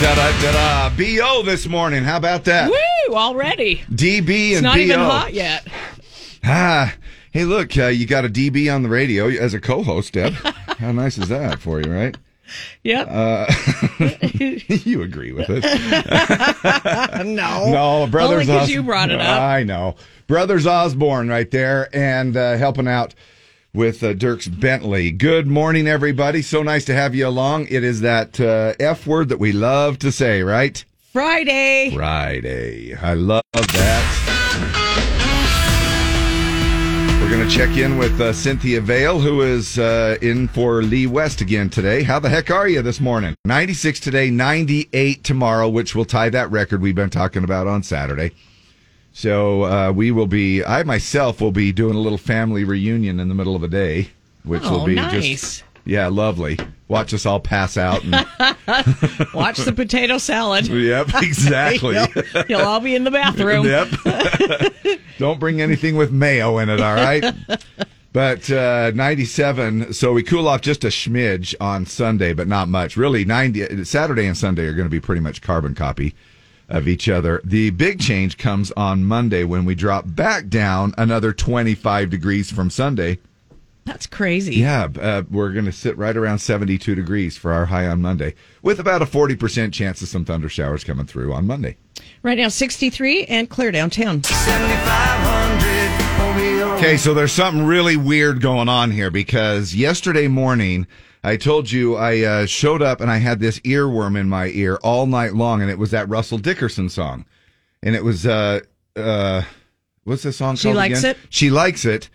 Da da da da. Bo this morning. How about that? Woo! Already. DB and It's not BO. even hot yet. Ah, hey, look, uh, you got a DB on the radio as a co-host, Deb. How nice is that for you, right? Yep. Uh, you agree with it? no. No, brothers. Only 'cause Os- you brought it up. I know, brothers Osborne, right there, and uh, helping out with uh, Dierks Bentley. Good morning, everybody. So nice to have you along. It is that uh, F word that we love to say, right? Friday. Friday. I love that. We're going to check in with uh, Cynthia Vale, who is uh, in for Lee West again today. How the heck are you this morning? 96 today, 98 tomorrow, which will tie that record we've been talking about on Saturday. So uh, we will be, I myself will be doing a little family reunion in the middle of the day, which will Oh, be nice. just, yeah, lovely. Watch us all pass out. And, Watch the potato salad. yep, exactly. you'll, you'll all be in the bathroom. Yep. Don't bring anything with mayo in it, all right? But uh, 97, so we cool off just a smidge on Sunday, but not much. Really, 90, Saturday and Sunday are going to be pretty much carbon copy of each other. The big change comes on Monday when we drop back down another 25 degrees from Sunday. That's crazy. Yeah, uh, we're going to sit right around 72 degrees for our high on Monday, with about a 40% chance of some thunder showers coming through on Monday. Right now, 63 and clear downtown. Okay, so there's something really weird going on here because yesterday morning I told you I uh, showed up and I had this earworm in my ear all night long, and it was that Russell Dickerson song, and it was uh uh what's the song She called? Likes again? It? She likes it,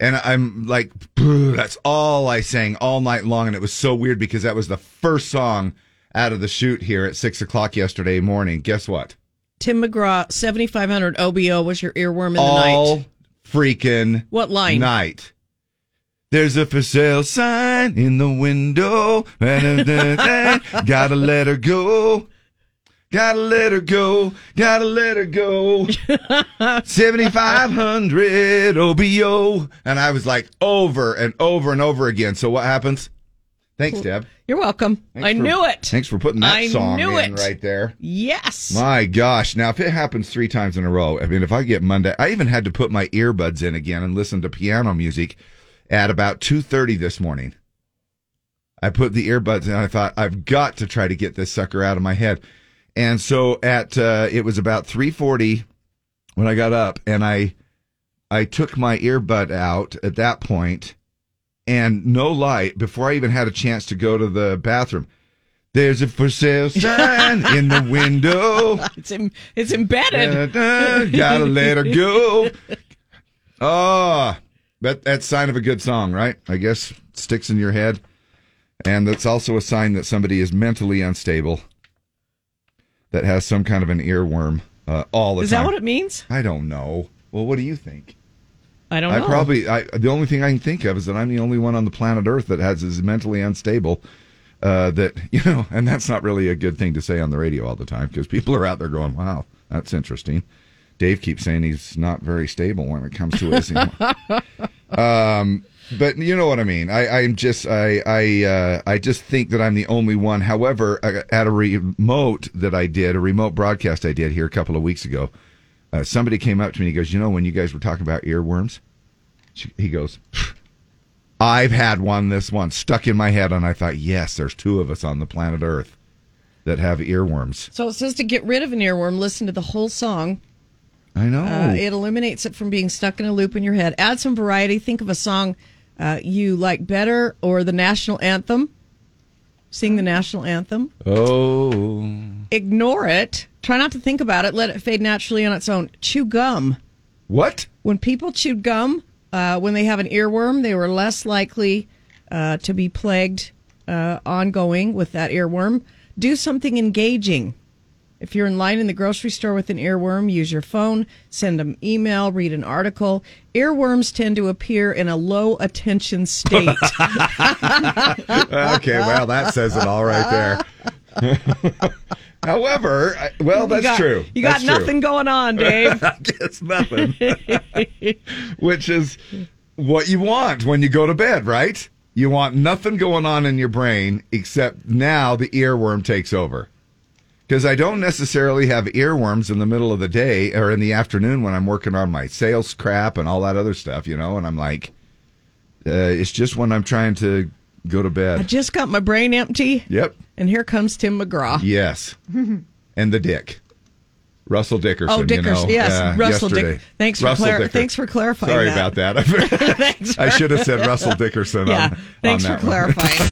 and I'm like, that's all I sang all night long, and it was so weird because that was the first song out of the shoot here at six o'clock yesterday morning. Guess what? Tim McGraw, 7500 OBO was your earworm in the all night. freaking What line? night. There's a for sale sign in the window. Gotta let her go. Gotta let her go. Gotta let her go. 7500 OBO. And I was like over and over and over again. So what happens? Thanks, Deb. You're welcome. Thanks I for- knew it. Thanks for putting that I song knew in it. right there. Yes. My gosh. Now, if it happens three times in a row, I mean, if I get Monday, I even had to put my earbuds in again and listen to piano music at about 2.30 this morning. I put the earbuds in and I thought, I've got to try to get this sucker out of my head. And so at, uh, it was about 3.40 when I got up and I, I took my earbud out at that point and no light before I even had a chance to go to the bathroom. There's a for sale sign in the window. It's, em- it's embedded. Da-da, gotta let her go. Oh, that that's sign of a good song, right? I guess sticks in your head, and that's also a sign that somebody is mentally unstable, that has some kind of an earworm uh, all the Is time. that what it means? I don't know. Well, what do you think? I don't I know. probably I, the only thing I can think of is that I'm the only one on the planet Earth that has is mentally unstable. Uh, that you know, and that's not really a good thing to say on the radio all the time because people are out there going, "Wow, that's interesting." Dave keeps saying he's not very stable when it comes to his. um, but you know what I mean. I, I'm just I I uh, I just think that I'm the only one. However, uh, at a remote that I did, a remote broadcast I did here a couple of weeks ago, uh, somebody came up to me and he goes, "You know, when you guys were talking about earworms." She- He goes, I've had one, this one stuck in my head, and I thought, yes, there's two of us on the planet Earth that have earworms. So it says to get rid of an earworm, listen to the whole song. I know. Uh, it eliminates it from being stuck in a loop in your head. Add some variety. Think of a song uh, you like better or the national anthem. Sing the national anthem. oh, Ignore it. Try not to think about it. Let it fade naturally on its own. Chew gum. what? When people chewed gum, uh, when they have an earworm, they were less likely uh, to be plagued uh, ongoing with that earworm. Do something engaging. If you're in line in the grocery store with an earworm, use your phone, send an email, read an article. Earworms tend to appear in a low attention state. Okay, well, that says it all right there. However, I- well, that's you got, true. You got That's true. nothing going on, Dave. I guess nothing. Which is what you want when you go to bed, right? You want nothing going on in your brain except now the earworm takes over. Because I don't necessarily have earworms in the middle of the day or in the afternoon when I'm working on my sales crap and all that other stuff, you know. And I'm like, uh, it's just when I'm trying to go to bed. I just got my brain empty, Yep. and here comes Tim McGraw. Yes. and the Dick. Russell Dickerson. Oh, Dickerson, You know, yes, uh, Russell Dick- yesterday. thanks for Russell clar- Dicker. thanks for clarifying Sorry that. about that. Thanks. I should have said Russell Dickerson. Yeah, on, thanks on for clarifying.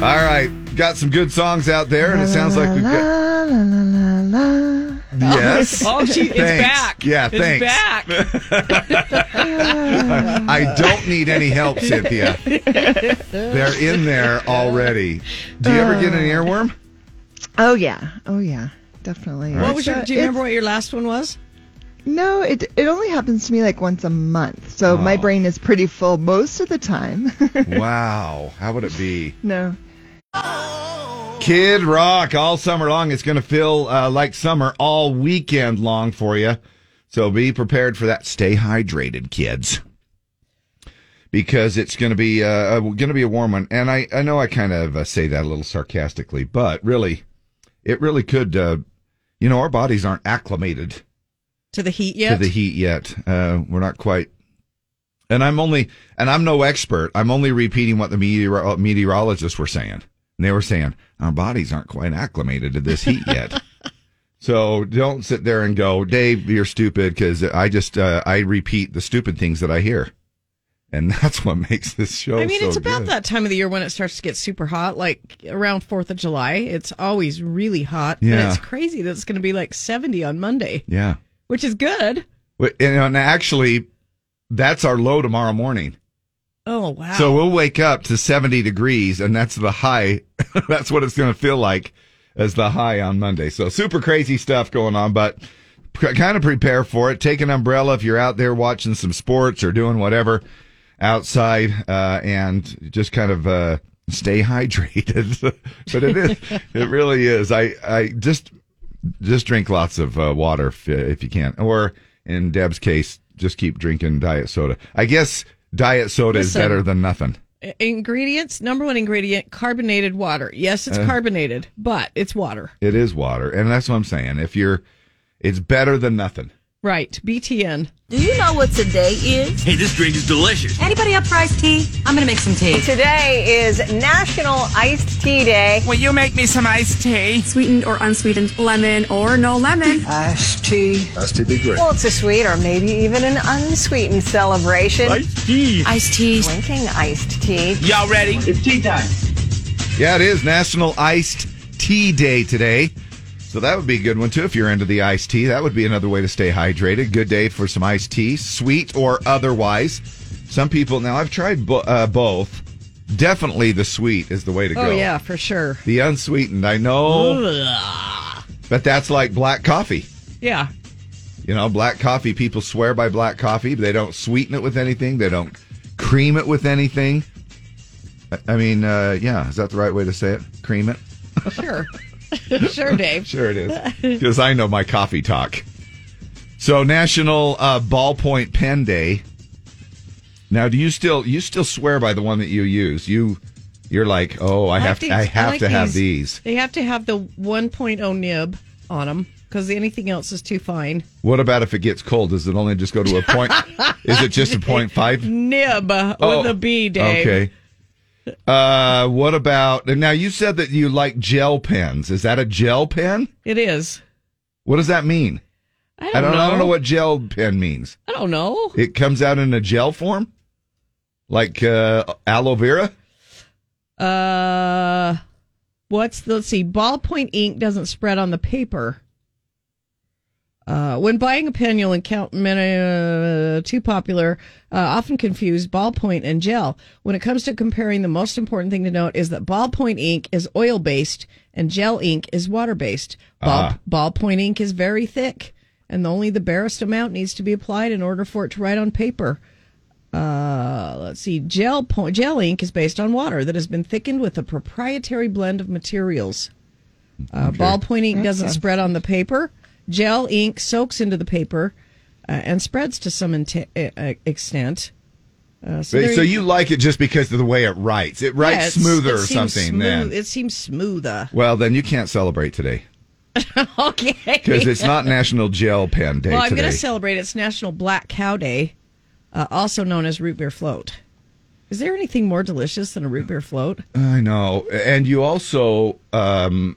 All right, got some good songs out there, and it sounds like we've got. Yes. Oh, she, it's Thanks. back. Yeah, it's thanks. back. I don't need any help, Cynthia. They're in there already. Do you ever get an earworm? Oh yeah, oh yeah, definitely. What was your? So Do you remember what your last one was? No, it it only happens to me like once a month, so my brain is pretty full most of the time. Wow. How would it be? no, Kid Rock all summer long. It's going to feel uh, like summer all weekend long for you. So be prepared for that. Stay hydrated, kids. Because it's going to be uh, going to be a warm one, and I, I know I kind of uh, say that a little sarcastically, but really, it really could. Uh, you know, our bodies aren't acclimated To the heat yet? to the heat yet. Uh, we're not quite. And I'm only, and I'm no expert. I'm only repeating what the meteor, meteorologists were saying. And they were saying our bodies aren't quite acclimated to this heat yet. so don't sit there and go, Dave, you're stupid, because I just uh, I repeat the stupid things that I hear, and that's what makes this show. I mean, so it's about good. that time of the year when it starts to get super hot, like around Fourth of July. It's always really hot, but Yeah. it's crazy that it's going to be like seventy on Monday, Yeah. which is good. And, and actually, that's our low tomorrow morning. Oh wow! So we'll wake up to 70 degrees, and that's the high. that's what it's going to feel like as the high on Monday. So super crazy stuff going on, but kind of prepare for it. Take an umbrella if you're out there watching some sports or doing whatever outside, uh, and just kind of uh, stay hydrated. but it is, it really is. I, I just just drink lots of uh, water if, if you can, or in Deb's case, just keep drinking diet soda. I guess diet soda is better than nothing. Ingredients: number one ingredient, carbonated water. Yes, Uh. it's carbonated, but it's water. It is water, and that's what I'm saying. If you're, it's better than nothing. Right? BTN. Do you know what today is? Hey, this drink is delicious. Anybody up for iced tea? I'm gonna make some tea. Today is National Iced Tea Day. Will you make me some iced tea? Sweetened or unsweetened, lemon or no lemon. Iced tea. Iced tea be great. Well, it's a sweet or maybe even an unsweetened celebration. Iced tea. Iced tea. Drinking iced tea. Y'all ready? It's tea time. Yeah, it is National Iced Tea Day today. So that would be a good one too if you're into the iced tea. That would be another way to stay hydrated. Good day for some iced tea, sweet or otherwise. Some people now I've tried bo- uh, both. Definitely the sweet is the way to go. Oh yeah, for sure. The unsweetened, I know, but that's like black coffee. Yeah. You know, black coffee. People swear by black coffee. But they don't sweeten it with anything. They don't cream it with anything. I- I mean, uh, yeah, is that the right way to say it? Cream it. Sure. sure, Dave. Sure it is. Because I know my coffee talk. So National uh, Ballpoint Pen Day. Now, do you still you still swear by the one that you use? You you're like, oh, I, have to, I have like to have these. They have to have the 1.0 nib on them because anything else is too fine. What about if it gets cold? Does it only just go to a point? is it just a point five? Nib Oh, with a B, Dave. Okay. Uh, what about now? You said that you like gel pens. Is that a gel pen? It is. What does that mean? I don't, I don't. know. I don't know what gel pen means. I don't know. It comes out in a gel form, like uh, aloe vera. Uh, what's the, let's see. Ballpoint ink doesn't spread on the paper. Uh, when buying a pen, you'll encounter many uh, too popular, uh, often confused ballpoint and gel. When it comes to comparing, the most important thing to note is that ballpoint ink is oil based and gel ink is water based. Ball, Ah. Ballpoint ink is very thick, and only the barest amount needs to be applied in order for it to write on paper. Uh, let's see. Gel po- gel ink is based on water that has been thickened with a proprietary blend of materials. Uh, Ballpoint ink doesn't spread on the paper. Gel ink soaks into the paper uh, and spreads to some inte- uh, extent. Uh, So, there you like it just because of the way it writes. It writes Yeah, smoother it or something. smooth- Then, it seems smoother. well, then you can't celebrate today okay. because it's not National Gel Pen Day Well, I'm going to celebrate. It's National Black Cow Day, uh, also known as root beer float. Is there anything more delicious than a root beer float? I know, and you also um,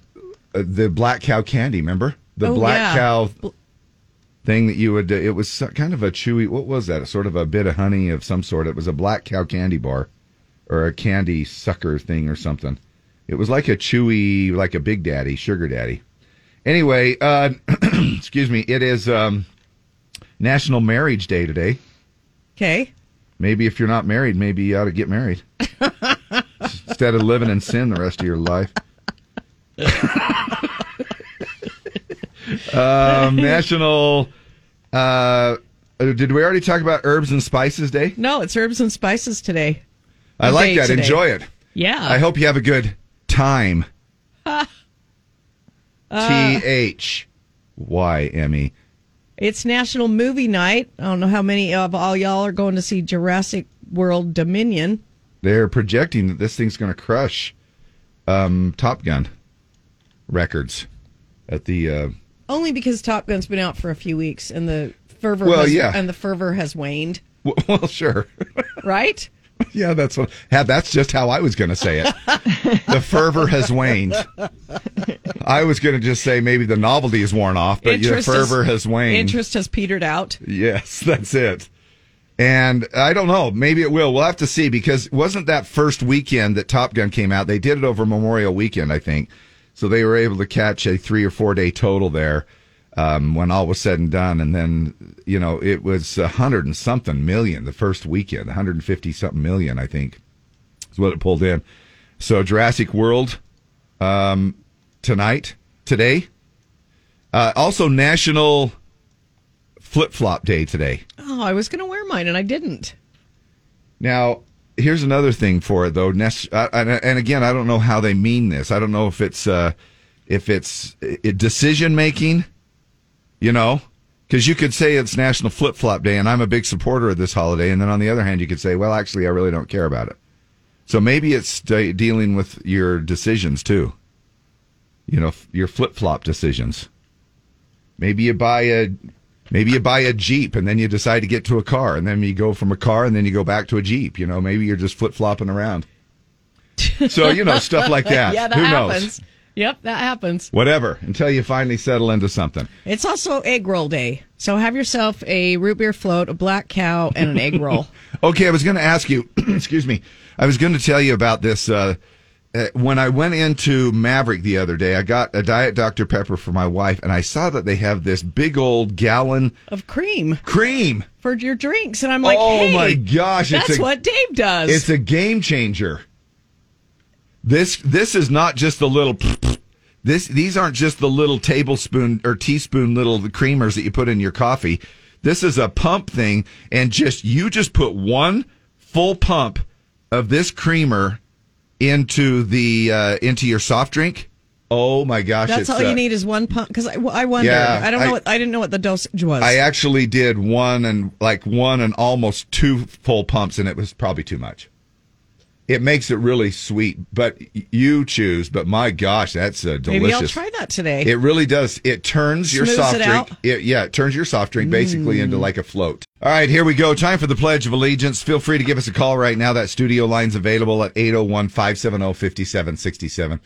uh, the black cow candy. Remember the Oh, black yeah. cow thing that you would? Uh, it was kind of a chewy. What was that? Sort of a bit of honey of some sort. It was a black cow candy bar, or a candy sucker thing or something. It was like a chewy, like a Big Daddy, Sugar Daddy. Anyway, uh, excuse me. It is um, National Marriage Day today. Okay. Maybe if you're not married, maybe you ought to get married instead of living in sin the rest of your life. um, National. Uh, did we already talk about Herbs and Spices Day? No, it's herbs and spices today. I like day that. today. Enjoy it. Yeah. I hope you have a good time. Uh, T H Y M E. It's National Movie Night. I don't know how many of all y'all are going to see Jurassic World Dominion. They're projecting that this thing's going to crush um, Top Gun records at the. Uh, Only because Top Gun's been out for a few weeks and the fervor Well, has, yeah. and the fervor has waned, well, sure. right? Yeah, that's what. Yeah, that's just how I was going to say it. the fervor has waned. I was going to just say maybe the novelty is worn off, but the fervor has waned. Interest has petered out. Yes, that's it. And I don't know. Maybe it will. We'll have to see because wasn't that first weekend that Top Gun came out? They did it over Memorial Weekend, I think. So they were able to catch a three or four day total there um, when all was said and done. And then, you know, it was a hundred and something million the first weekend, 150 something million, I think, is what it pulled in. So Jurassic World um, tonight, today. Uh, also, National Flip Flop Day today. Oh, I was going to wear mine and I didn't. Now, here's another thing for it though. And, again, I don't know how they mean this. I don't know if it's uh, if it's uh, decision making, you know, because you could say it's National Flip Flop Day, and I'm a big supporter of this holiday. And then on the other hand, you could say, well, actually, I really don't care about it. So maybe it's de- dealing with your decisions too. You know, your flip flop decisions. Maybe you buy a maybe you buy a Jeep and then you decide to get to a car and then you go from a car and then you go back to a Jeep. You know, maybe you're just flip flopping around. So, you know, stuff like that. yeah, that Who happens. knows? Yep, that happens. Whatever, until you finally settle into something. It's also egg roll day. So have yourself a root beer float, a black cow, and an egg roll. Okay, I was going to ask you, excuse me, I was going to tell you about this. Uh, uh, Uh, when I went into Maverik the other day, I got a Diet Dr. Pepper for my wife, and I saw that they have this big old gallon of cream cream. for your drinks. And I'm like, oh hey, my gosh, that's a, what Dave does. It's a game changer. This this is not just the little. This these aren't just the little tablespoon or teaspoon little creamers that you put in your coffee. This is a pump thing, and just you just put one full pump of this creamer into the uh, into your soft drink. Oh my gosh! that's all uh, you need is one pump. Because I, I wonder. Yeah, I don't know. I- what, I didn't know what the dosage was. I actually did one and like one and almost two full pumps, and it was probably too much. It makes it really sweet, but you choose. But my gosh, that's uh, delicious. Maybe I'll try that today. It really does. It turns your Smooths soft it drink. Mm. It, yeah, it turns your soft drink basically into like a float. All right, here we go. Time for the Pledge of Allegiance. Feel free to give us a call right now. That studio line's available at 801 570 5767.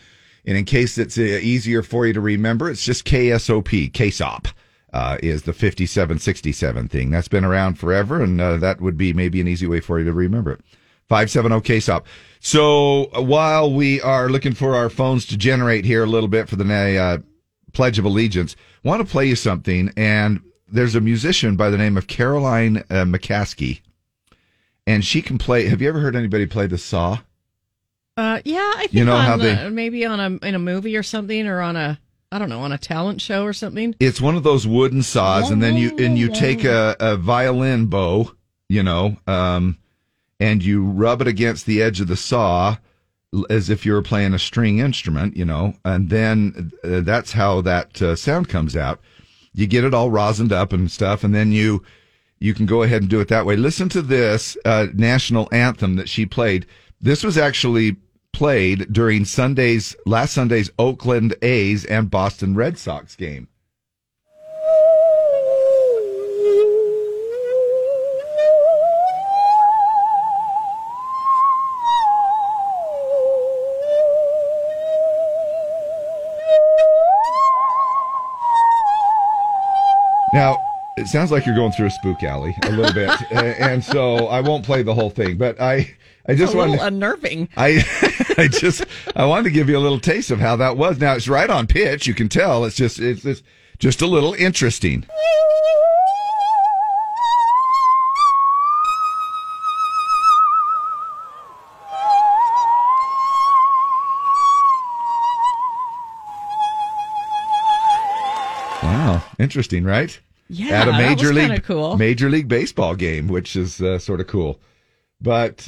And in case it's uh, easier for you to remember, it's just KSOP, KSOP. Uh, is the 5767 thing. That's been around forever, and uh, that would be maybe an easy way for you to remember it. 570 KSOP. So uh, while we are looking for our phones to generate here a little bit for the uh, Pledge of Allegiance, I want to play you something. And there's a musician by the name of Caroline uh, McCaskey, and she can play. Have you ever heard anybody play the saw? Uh, yeah, I think You know how the- they- maybe on a in a movie or something, or on a I don't know on a talent show or something. It's one of those wooden saws, and then you and you take a, a violin bow, you know, um, and you rub it against the edge of the saw as if you were playing a string instrument, you know, and then uh, that's how that uh, sound comes out. You get it all rosined up and stuff, and then you you can go ahead and do it that way. Listen to this uh, national anthem that she played. This was actually played during Sunday's last Sunday's Oakland A's and Boston Red Sox game. Now, it sounds like you're going through a spook alley a little bit, uh, and so I won't play the whole thing. But I, I just little unnerving. I, I just, I wanted to give you a little taste of how that was. Now it's right on pitch. You can tell. It's just, it's just, just a little interesting. Wow, interesting, right? Yeah, at a that major league cool. major league baseball game, which is uh, sort of cool. But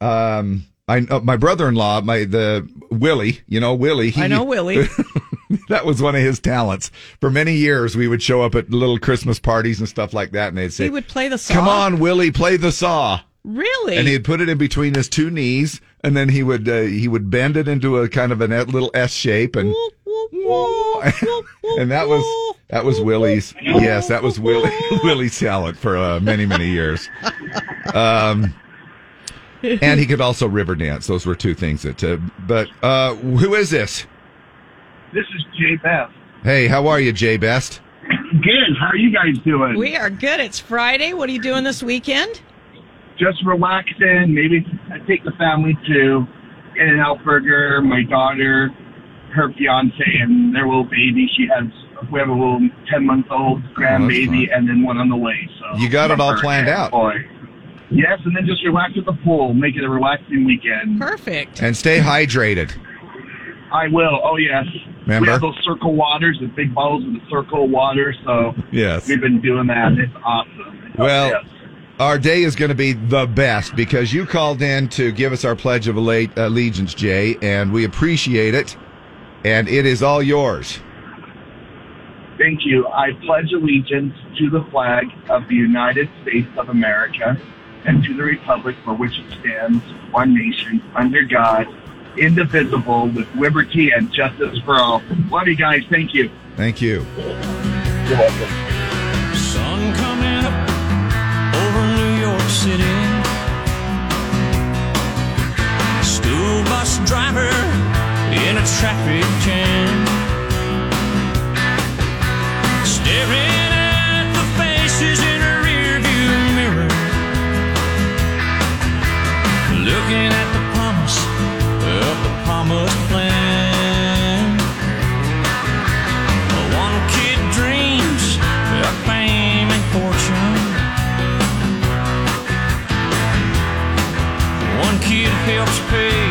um, I uh, my brother in law, my the Willie, you know Willie. He, I know Willie. that was one of his talents. For many years, we would show up at little Christmas parties and stuff like that, and they'd say, he would play the saw. "Come on, Willie, play the saw." Really? And he'd put it in between his two knees, and then he would uh, he would bend it into a kind of a little S shape, and and that was that was Willie's. Yes, that was Willie Willie's talent for uh, many many years. Um, and he could also river dance. Those were two things that. Uh, but uh, who is this? This is Jay Best. Hey, how are you, Jay Best? Good. How are you guys doing? we are good. It's Friday. What are you doing this weekend? Just relaxing. Maybe I take the family to In and Out Burger. My daughter, her fiance, and their little baby. She has we have a little ten month old oh, grandbaby, and then one on the way. So You got it all planned out. Boy. Yes, and then just relax at the pool. Make it a relaxing weekend. Perfect. And stay hydrated. I will. Oh yes. Remember? We have those circle waters, the big bottles of the circle water. So Yes. we've been doing that. It's awesome. Oh, Well, yes. our day is going to be the best because you called in to give us our pledge of allegiance, Jay, and we appreciate it. And it is all yours. Thank you. I pledge allegiance to the flag of the United States of America and to the republic for which it stands, one nation, under God, indivisible, with liberty and justice for all. Love you guys. Thank you. Thank you. You're welcome. Sun coming up over New York City. School bus driver in a traffic jam. Staring at the faces in a rearview mirror. Looking at the promise of the promised plan. One kid dreams of fame and fortune. One kid helps pay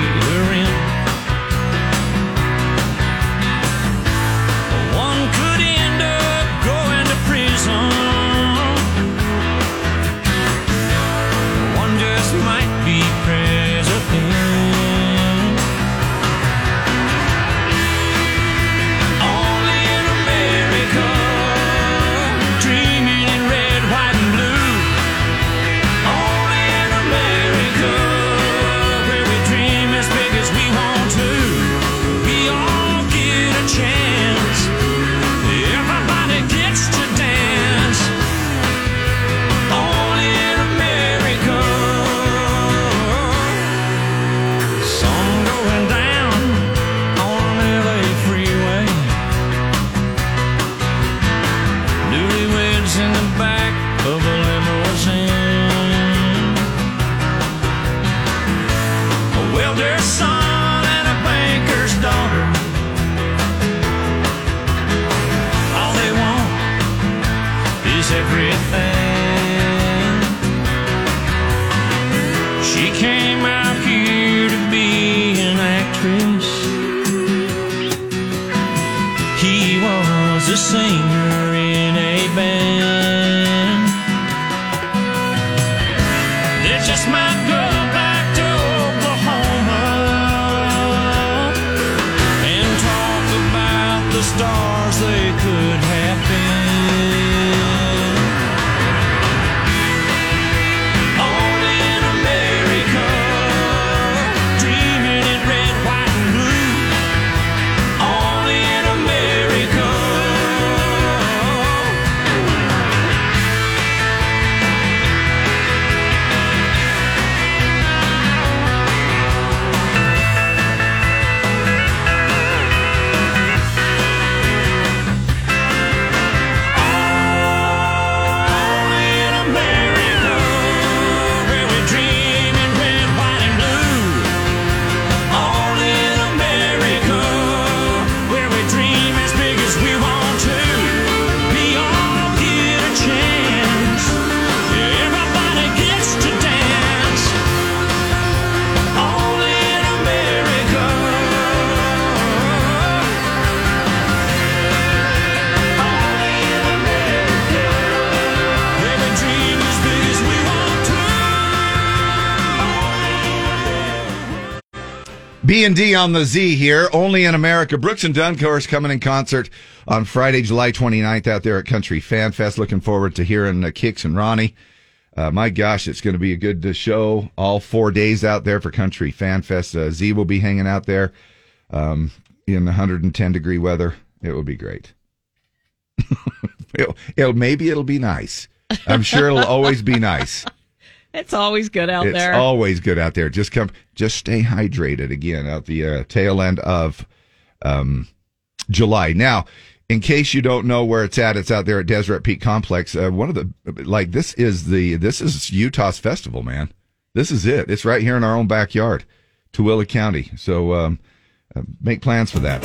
B&D on the Z here, only in America. Brooks and Dunn, course, coming in concert on Friday, July 29th out there at Country Fan Fest. Looking forward to hearing uh, Kix and Ronnie. Uh, my gosh, it's going to be a good uh, show. All four days out there for Country Fan Fest. Uh, Z will be hanging out there um, in 110 degree weather. It will be great. it'll, it'll maybe it'll be nice. I'm sure it'll always be nice. It's always good out it's there. It's always good out there. Just come, just stay hydrated again at the uh, tail end of um, July. Now, in case you don't know where it's at, it's out there at Deseret Peak Complex. Uh, one of the like this is the this is Utah's festival, man. This is it. It's right here in our own backyard, Tooele County. So um, uh, make plans for that.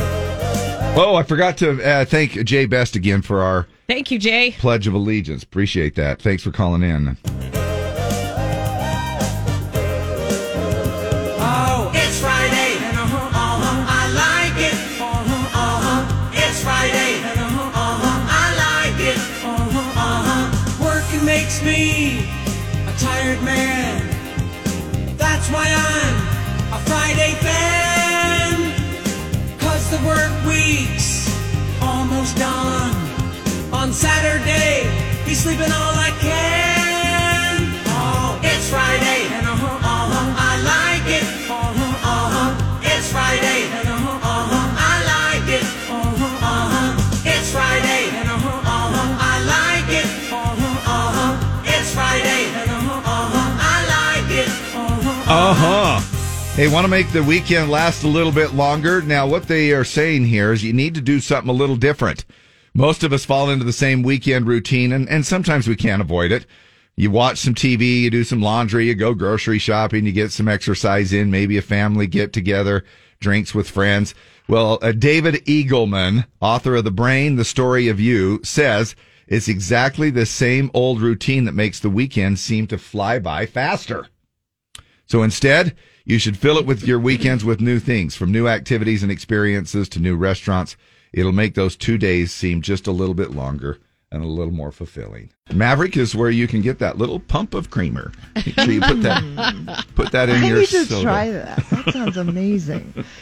Oh, I forgot to uh, thank Jay Best again for our Thank you, Jay. Pledge of Allegiance. Appreciate that. Thanks for calling in. Sleeping all I can. Oh, it's Friday, and uh-huh, uh-huh, I like it. Uh-huh, uh-huh, it's Friday, and I like it. It's Friday, and I like it. It's Friday, and I like it. Uh-huh, Uh huh. They want to make the weekend last a little bit longer. Now, what they are saying here is you need to do something a little different. Most of us fall into the same weekend routine, and, and sometimes we can't avoid it. You watch some TV, you do some laundry, you go grocery shopping, you get some exercise in, maybe a family get together, drinks with friends. Well, uh, David Eagleman, author of The Brain, The Story of You, says it's exactly the same old routine that makes the weekend seem to fly by faster. So instead, you should fill it with your weekends with new things, from new activities and experiences to new restaurants. It'll make those two days seem just a little bit longer and a little more fulfilling. Maverik is where you can get that little pump of creamer. Sure you put that put that in I your need to soda. try that. That sounds amazing.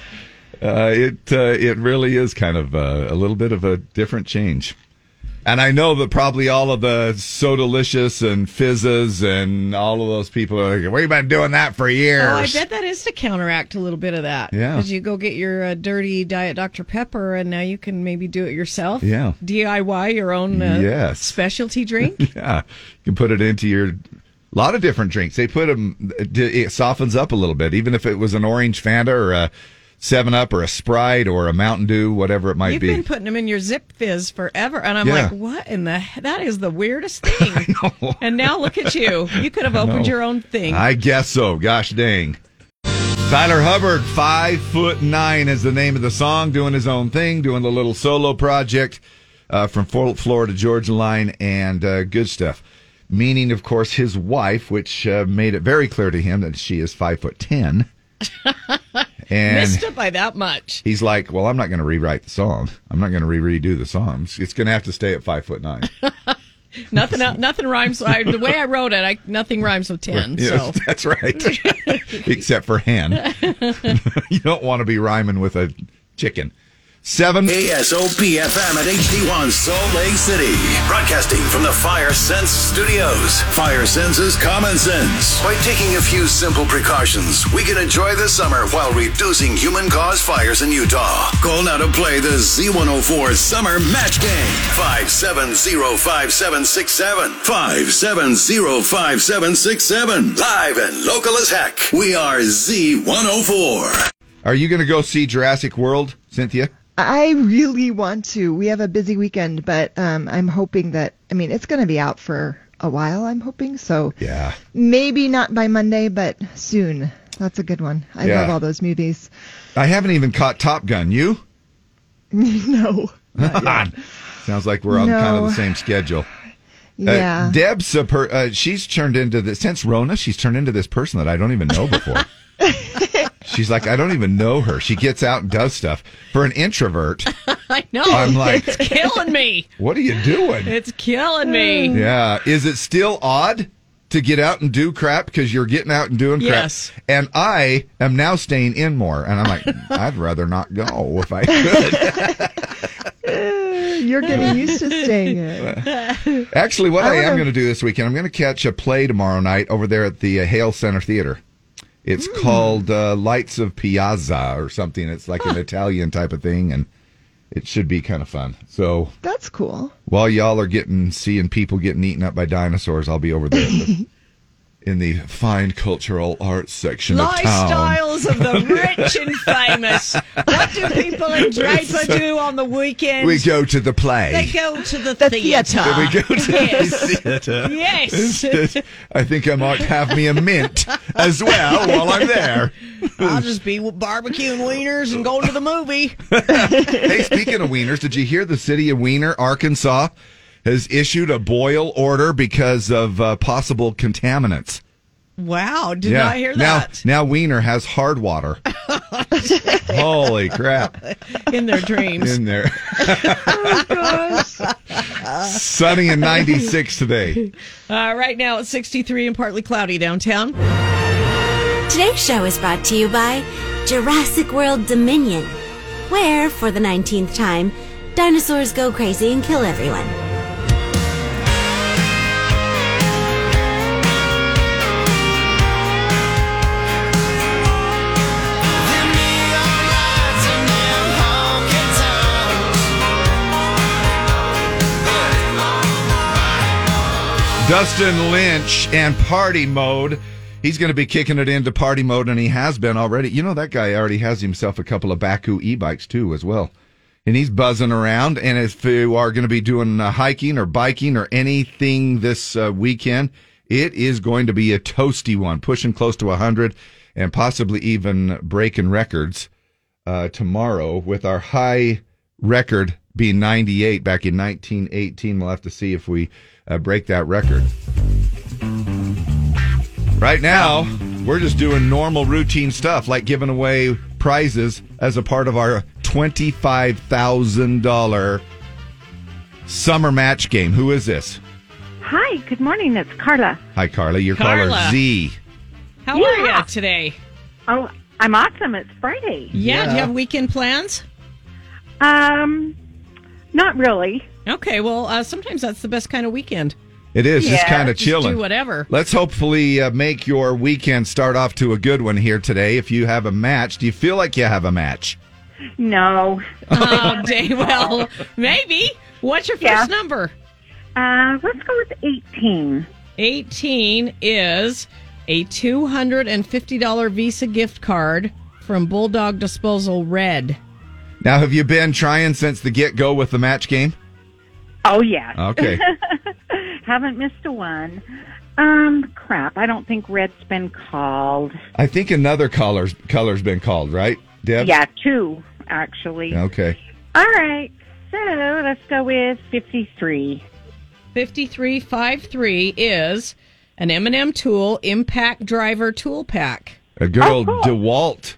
Uh, it uh, it really is kind of uh, a little bit of a different change. And I know that probably all of the Sodalicious and fizzes and all of those people are like, we've been doing that for years. Oh, I bet that is to counteract a little bit of that. Yeah. Because you go get your uh, dirty Diet Dr. Pepper, and now you can maybe do it yourself. Yeah. DIY your own uh, Yes. specialty drink. Yeah, you can put it into your a lot of different drinks. They put them. It softens up a little bit, even if it was an orange Fanta or a Seven Up or a Sprite or a Mountain Dew, whatever it might be. You've been putting them in your Zipfizz forever, and I'm Yeah. like, what in the? That is the weirdest thing. And now look at you. You could have opened your own thing. I guess so. Gosh dang. Tyler Hubbard, five foot nine is the name of the song, doing his own thing, doing the little solo project uh, from Florida Georgia line, and uh, good stuff. Meaning, of course, his wife, which uh, made it very clear to him that she is five foot ten. and Missed it by that much. he's like, "Well, I'm not going to rewrite the song. I'm not going to re-redo the song. It's, going to have to stay at five foot nine. Nothing. nothing rhymes. I, the way I wrote it, I, nothing rhymes with ten. Yes, So that's right. Except for hen. you don't want to be rhyming with a chicken. Seven. KSOP FM at HD1 Salt Lake City. Broadcasting from the Fire Sense studios. Fire senses common sense. By taking a few simple precautions, we can enjoy the summer while reducing human caused fires in Utah. Call now to play the Z104 Summer Match Game. 5705767. 5705767. Live and local as heck. We are Z104. Are you going to go see Jurassic World, Cynthia? I really want to. We have a busy weekend, but um, I'm hoping that, I mean, it's going to be out for a while, I'm hoping. So Yeah. maybe not by Monday, but soon. That's a good one. I Yeah. love all those movies. I haven't even caught Top Gun. You? no. Sounds like we're on No. kind of the same schedule. Uh, Yeah. Deb's a per, uh, she's turned into this since Rona. She's turned into this person that I don't even know before. she's like I don't even know her. She gets out and does stuff. For an introvert, I know. I'm like- it's killing me. what are you doing? It's killing me. Yeah, is it still odd to get out and do crap because you're getting out and doing crap. Yes. And I am now staying in more. And I'm like, I'd rather not go if I could. You're getting used to staying in. Actually, what I I, am going to do this weekend, I'm going to catch a play tomorrow night over there at the uh, Hale Center Theater. It's Hmm. called uh, Lights of Piazza or something. It's like an Italian type of thing, and it should be kind of fun. So That's cool. while y'all are getting seeing people getting eaten up by dinosaurs, I'll be over there in the, fine cultural arts section of town. Lifestyles of the rich and famous. What do people in Draper do on the weekends? We go to the play. They go to the, The theater. theater. we go to Yes. the theater. Yes. I think I might have me a mint as well while I'm there. I'll just be barbecuing wieners and going to the movie. hey, speaking of wieners, did you hear the city of Wiener, Arkansas, has issued a boil order because of uh, possible contaminants? Wow, did not hear now, that now Wiener has hard water. Holy crap! in their dreams. In there, oh, gosh. sunny and 96 today. Uh, right now it's 63 and partly cloudy downtown. Today's show is brought to you by Jurassic World Dominion, where, for the 19th time, dinosaurs go crazy and kill everyone. Dustin Lynch and party mode. He's going to be kicking it into party mode, and he has been already. You know, that guy already has himself a couple of Baku e bikes, too, as well. And he's buzzing around. And if you are going to be doing uh, hiking or biking or anything this uh, weekend, it is going to be a toasty one, pushing close to 100 and possibly even breaking records uh, tomorrow with our high record being 98 back in 1918. We'll have to see if we uh, break that record. Right now, we're just doing normal routine stuff like giving away prizes as a part of our $25,000 summer match game. Who is this? Hi, good morning. It's Carla. Hi, Carla. Your Carla. caller Z. How are you today? Oh, I'm awesome. It's Friday. Yeah, do you have weekend plans? Um, not really. Okay, well, uh, sometimes that's the best kind of weekend. It is just kind of chilling. do whatever. Let's hopefully uh, make your weekend start off to a good one here today. If you have a match, do you feel like you have a match? No. Oh, day. Well, maybe. What's your first Yeah. number? Uh, let's go with 18. 18 is a $250 Visa gift card from Bulldog Disposal Red. Now, have you been trying since the get go with the match game? Oh, yeah. Okay. Haven't missed a one. Um, crap. I don't think red's been called. I think another color's color's been called, right, Deb? Yeah, two, actually. Okay. All right. So let's go with 53. 5353 is an M&M Tool Impact Driver Tool Pack. A good Oh, old cool. DeWalt,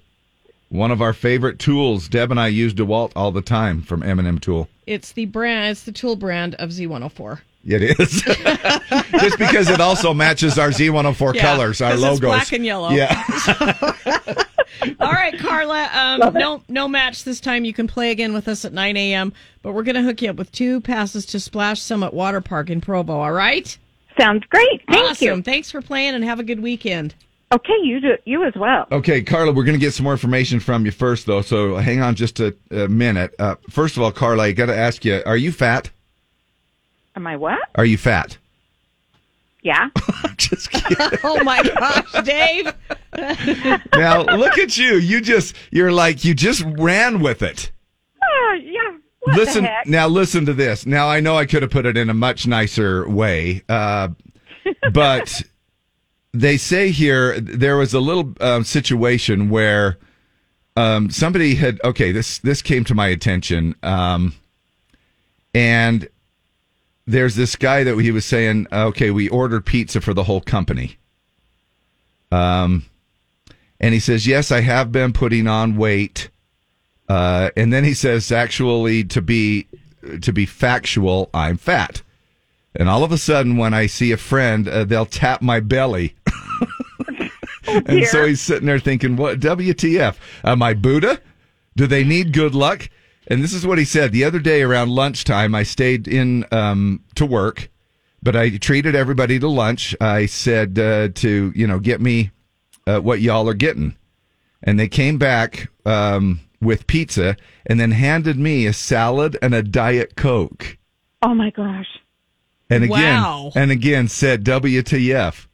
one of our favorite tools. Deb and I use DeWalt all the time from M&M Tool. It's the brand, it's the tool brand of Z104. It is. Just because it also matches our Z104 Yeah, colors, our 'cause it's logos. black and yellow. Yeah. All right, Carla. Um, no, no match this time. You can play again with us at 9 a.m. But we're going to hook you up with two passes to Splash Summit Water Park in Provo. All right. Sounds great. Thank awesome. you. Thanks for playing and have a good weekend. Okay, you do, you as well. Okay, Carla, we're going to get some more information from you first, though. So hang on just a, a minute. Uh, first of all, Carla, I got to ask you: Are you fat? Am I what? Are you fat? Yeah. just kidding. Oh my gosh, Dave. now look at you. You just you're like you just ran with it. Oh, yeah. What listen the heck? now. Listen to this. Now I know I could have put it in a much nicer way, uh, but they say here there was a little um, situation where um, somebody had okay. This this came to my attention, um, and there's this guy that he was saying, okay, we ordered pizza for the whole company. Um, and he says, yes, I have been putting on weight. Uh, and then he says, actually, to be to be factual, I'm fat. And all of a sudden, when I see a friend, uh, they'll tap my belly. and so he's sitting there thinking, "What? WTF? Am I Buddha? Do they need good luck?" And this is what he said the other day around lunchtime. I stayed in um, to work, but I treated everybody to lunch. I said uh, to you know get me uh, what y'all are getting, and they came back um, with pizza and then handed me a salad and a diet coke. Oh my gosh. And again, Wow. and again said WTF.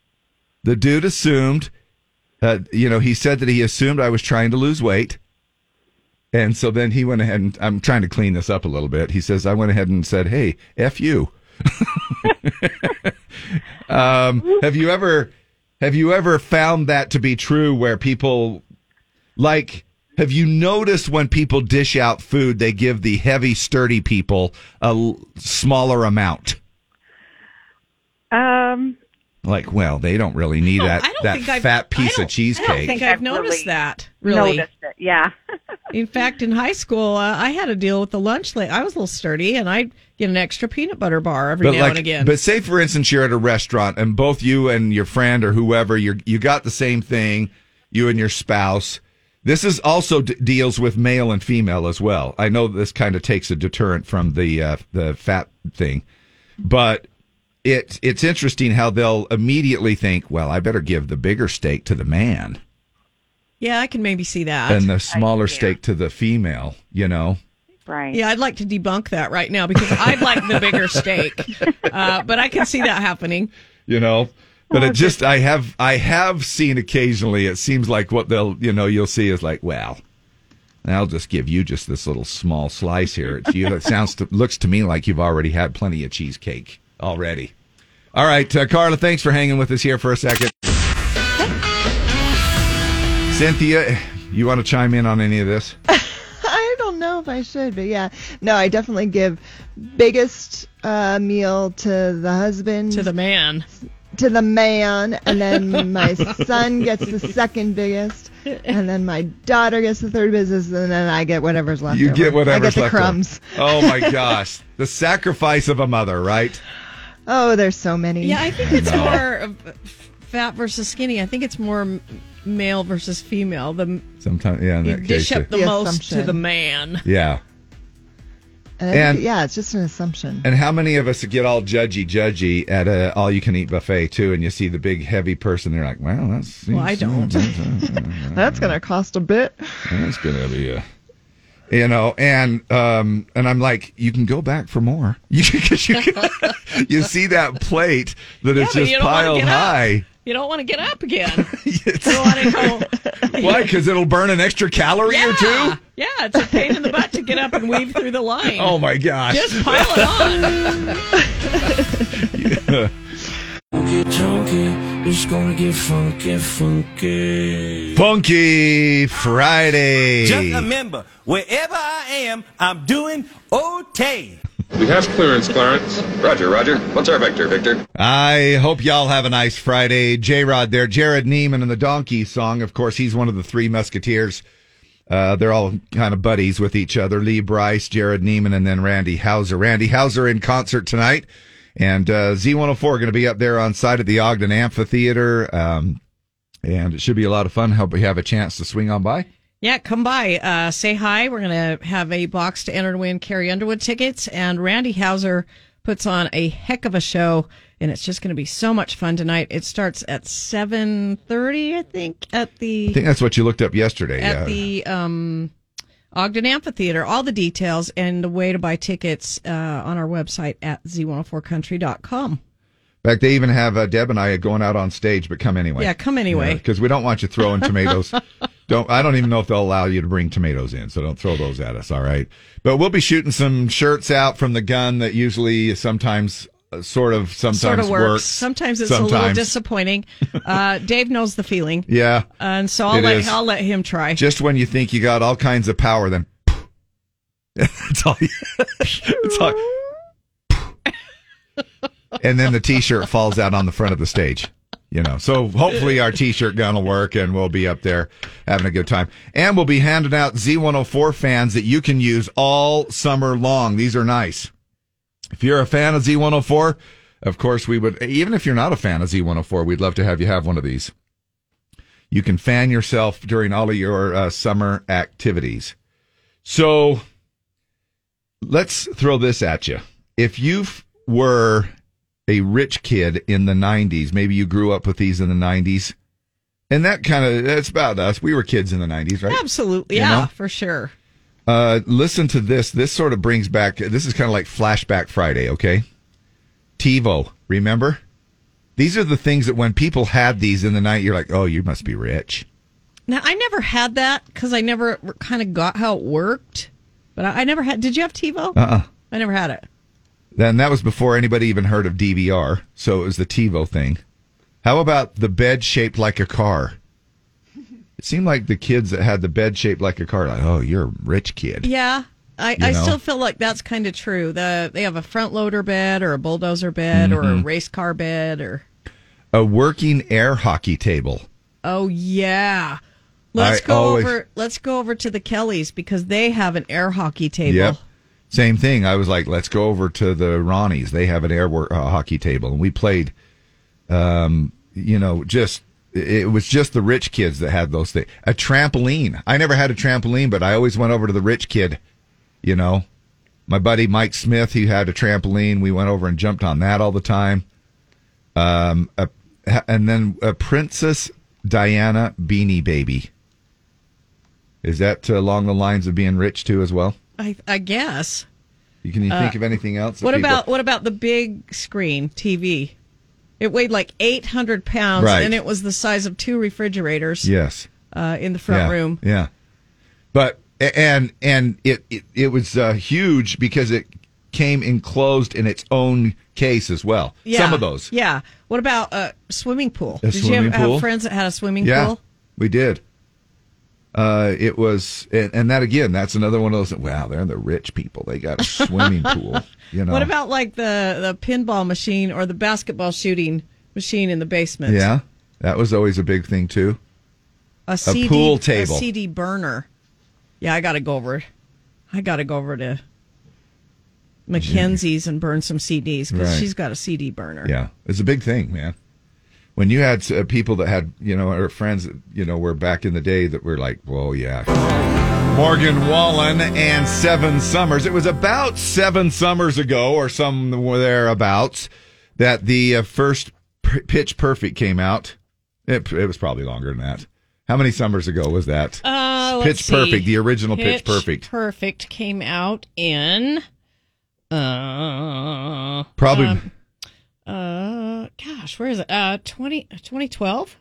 The dude assumed, uh, you know, he said that he assumed I was trying to lose weight. And so then he went ahead and I'm trying to clean this up a little bit. He says, I went ahead and said, Hey, F you. um, have you ever, have you ever found that to be true where people like, have you noticed when people dish out food, they give the heavy, sturdy people a l- smaller amount? Um, Like, well, they don't really need that that think I've- fat piece of cheesecake. I don't think I've noticed that. Really, noticed it. Yeah. In fact, in high school, uh, I had a deal with the lunch late. I was a little sturdy, and I'd get an extra peanut butter bar every now and again. But say, for instance, you're at a restaurant and both you and your friend or whoever you you got the same thing, you and your spouse. This is also d- deals with male and female as well. I know this kind of takes a deterrent from the uh, the fat thing, but it it's interesting how they'll immediately think, well, I better give the bigger steak to the man yeah, I can maybe see that. and the smaller steak to the female. You know. Right. Yeah, I'd like to debunk that right now because I'd like the bigger steak, uh, but I can see that happening. you know but it just i have i have seen occasionally it seems like what they'll you know you'll see is like well i'll just give you just this little small slice here it's you it sounds to, looks to me like you've already had plenty of cheesecake already all right uh, carla thanks for hanging with us here for a second cynthia you want to chime in on any of this I don't know if I should, but yeah. No, I definitely give biggest uh, meal to the husband. To the man. To the man, and then my son gets the second biggest, and then my daughter gets the third biggest, and then I get whatever's left. you over. get whatever's I get the left over. crumbs. oh my gosh the sacrifice of a mother right Oh, there's so many. Yeah, I think it's more fat versus skinny. I think it's more male versus female. The sometimes yeah in you that dish case up the, The most to the man. yeah And, And- yeah, it's just an assumption. And how many of us get all judgy, judgy at a all-you-can-eat buffet too? And you see the big, heavy person, they're like, "Well, that's Well, I don't. That's gonna cost a bit. that's gonna be a, you know." And um, and I'm like, you can go back for more. You you, you see that plate that Yeah, but just you don't wanna piled get up. high. You don't want to get up again. you want to go. Why? Because it'll burn an extra calorie or two. Yeah, it's a pain in the butt to get up and weave through the line. Oh my gosh! Just pile it on. Get chunky, it's gonna get funky, funky. Funky Friday. Just remember, wherever I am, I'm doing okay. We have clearance, Clarence. Roger, Roger. What's our vector, Victor? I hope y'all have a nice Friday. J Rod there. Jerrod Niemann and the Donkey song. Of course, he's one of the three Musketeers. Uh, they're all kind of buddies with each other. Lee Brice, Jerrod Niemann, and then Randy Houser. Randy Houser in concert tonight. And uh, Z104 going to be up there on site at the Ogden Amphitheater. Um, and it should be a lot of fun. Hope we have a chance to swing on by. Yeah, come by. Uh, say hi. We're going to have a box to enter to win Carrie Underwood tickets. And Randy Houser puts on a heck of a show. And it's just going to be so much fun tonight. It starts at 7.30, I think, at the... I think that's what you looked up yesterday. at yeah. the um, Ogden Amphitheater. All the details and the way to buy tickets uh, on our website at z104country.com. In fact, they even have uh, Deb and I going out on stage, but come anyway. Yeah, come anyway. Because we don't want you throwing tomatoes. don't I don't even know if they'll allow you to bring tomatoes in, so don't throw those at us. All right, but we'll be shooting some shirts out from the gun that usually sometimes sort of sometimes sort of works. works. Sometimes it's a little disappointing. Uh, Dave knows the feeling. Yeah, And so I'll let, is. I'll let him try. just when you think you got all kinds of power, then it's all. it's all and then the t-shirt falls out on the front of the stage. You know, so hopefully our t-shirt gun will work and we'll be up there having a good time. And we'll be handing out Z104 fans that you can use all summer long. These are nice. If you're a fan of Z104, of course, we would, even if you're not a fan of Z104, we'd love to have you have one of these. You can fan yourself during all of your uh, summer activities. So let's throw this at you. If you were a rich kid in the 90s, maybe you grew up with these in the 90s, and that kind of, that's about us. We were kids in the 90s, right? Absolutely. You Yeah, know? for sure. Uh, listen to this. This sort of brings back. This is kind of like Flashback Friday. Okay, TiVo. Remember, these are the things that when people had these in the night, you're like, oh, you must be rich. Now, I never had that because I never kind of got how it worked. But I, I never had. Did you have TiVo? Uh. uh I never had it. Then that was before anybody even heard of DVR. So it was the TiVo thing. How about the bed shaped like a car? It seemed like the kids that had the bed shaped like a car, like, oh, you're a rich kid. Yeah. I, You I still feel like that's kind of true. The they have a front loader bed or a bulldozer bed or a Mhm. race car bed or A working air hockey table. oh yeah. Let's I go always- over let's go over to the Kellys because they have an air hockey table. Yep. Same thing. I was like, let's go over to the Ronnies. They have an air uh, hockey table, and we played. Um, you know, just it was just the rich kids that had those things. A trampoline. I never had a trampoline, but I always went over to the rich kid. You know, my buddy Mike Smith, he had a trampoline. We went over and jumped on that all the time. Um, a, and then a Princess Diana beanie baby. Is that uh, along the lines of being rich too, as well? I I guess. You can you Uh, think of anything else? What people- about what about the big screen TV? It weighed like 800 pounds Right. and it was the size of two refrigerators. Yes. Uh, in the front yeah, room. Yeah, but and and it it, it was uh, huge because it came enclosed in its own case as well. Yeah. Some of those. Yeah. What about a swimming pool? A Did swimming you have, pool? have friends that had a swimming yeah, pool? we did. Uh, it was, and, and that again, that's another one of those. Wow, they're the rich people. They got a swimming pool. You know. What about like the the pinball machine or the basketball shooting machine in the basement? Yeah, that was always a big thing too. A, CD, pool table. A CD burner. Yeah, I got to go over. I got to go over to Mackenzie's and burn some CDs because Right. she's got a CD burner. Yeah, it's a big thing, man. When you had uh, people that had, you know, or friends that, you know, were back in the day that were like, whoa, yeah. Morgan Wallen and Seven Summers. It was about seven summers ago or somewhere thereabouts that the uh, first P- Pitch Perfect came out. It, it was probably longer than that. How many summers ago was that? Uh, Pitch see. Perfect, the original Pitch Perfect. Perfect came out in. Uh, Probably. um, uh, gosh, where is it? Uh, 20, 2012?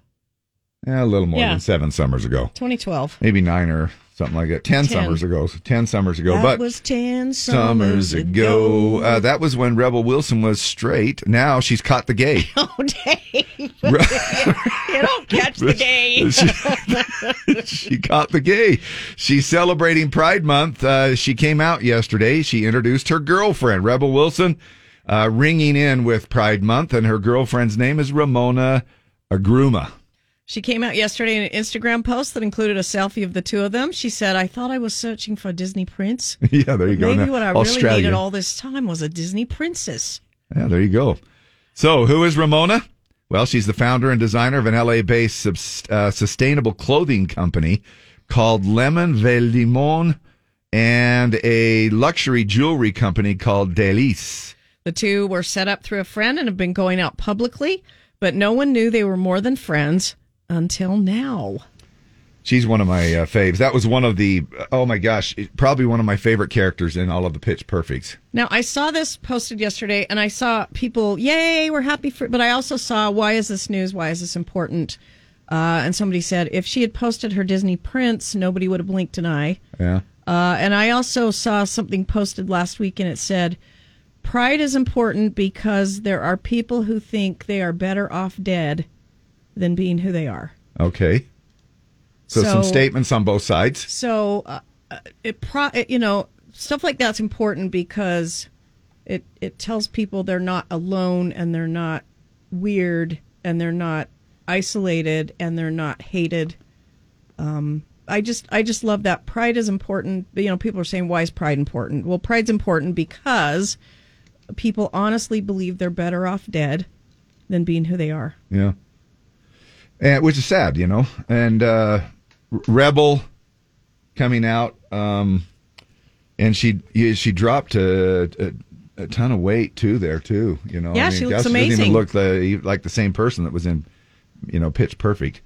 Yeah, a little more Yeah. than seven summers ago. 2012. Maybe nine or something like that. Ten, Ten. summers ago. Ten summers ago. that but was 10 summers ago. Uh, that was when Rebel Wilson was straight. Now she's caught the gay. Oh, Dave. you don't catch the day. she caught the gay. She's celebrating Pride Month. Uh, she came out yesterday. She introduced her girlfriend, Rebel Wilson, uh, ringing in with Pride Month, and her girlfriend's name is Ramona Agruma. She came out yesterday in an Instagram post that included a selfie of the two of them. She said, I thought I was searching for a Disney prince. yeah, there you go. Maybe Now, what I really needed all this time was a Disney princess. Yeah, there you go. So, who is Ramona? Well, she's the founder and designer of an LA based subs- uh, sustainable clothing company called Lemon Ve Limon and a luxury jewelry company called Delice. The two were set up through a friend and have been going out publicly, but no one knew they were more than friends until now. She's one of my uh, faves. That was one of the, oh my gosh, probably one of my favorite characters in all of the Pitch Perfects. Now, I saw this posted yesterday and I saw people, yay, we're happy for, but I also saw, why is this news? Why is this important? Uh, and somebody said, if she had posted her Disney prince, nobody would have blinked an eye. Yeah. Uh, and I also saw something posted last week and it said, Pride is important because there are people who think they are better off dead than being who they are. Okay. So, some statements on both sides. So, uh, uh, it, pro- it, you know, stuff like that's important because it it tells people they're not alone and they're not weird and they're not isolated and they're not hated. Um, I just I just love that pride is important. You know, people are saying why is pride important? Well, pride's important because people honestly believe they're better off dead than being who they are. Yeah. And which is sad, you know. And uh Rebel coming out um and she she dropped a, a, a ton of weight too there too, you know. Yeah, she looks Doesn't amazing. even look the, like the same person that was in you know Pitch Perfect.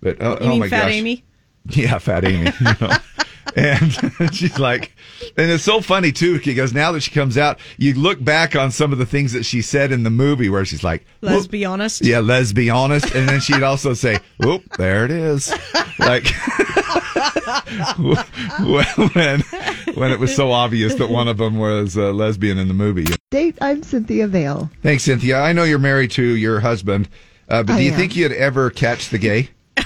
But oh, You oh mean my Fat gosh. Amy? Yeah, Fat Amy. You know? And she's like, and it's so funny too, because now that she comes out, you look back on some of the things that she said in the movie where she's like, Let's be honest. Yeah, let's be honest. And then she'd also say, whoop, there it is. Like, when, when it was so obvious that one of them was a lesbian in the movie. Date, I'm Cynthia Vale. Thanks, Cynthia. I know you're married to your husband, uh, but I do you am. think you'd ever catch the gay?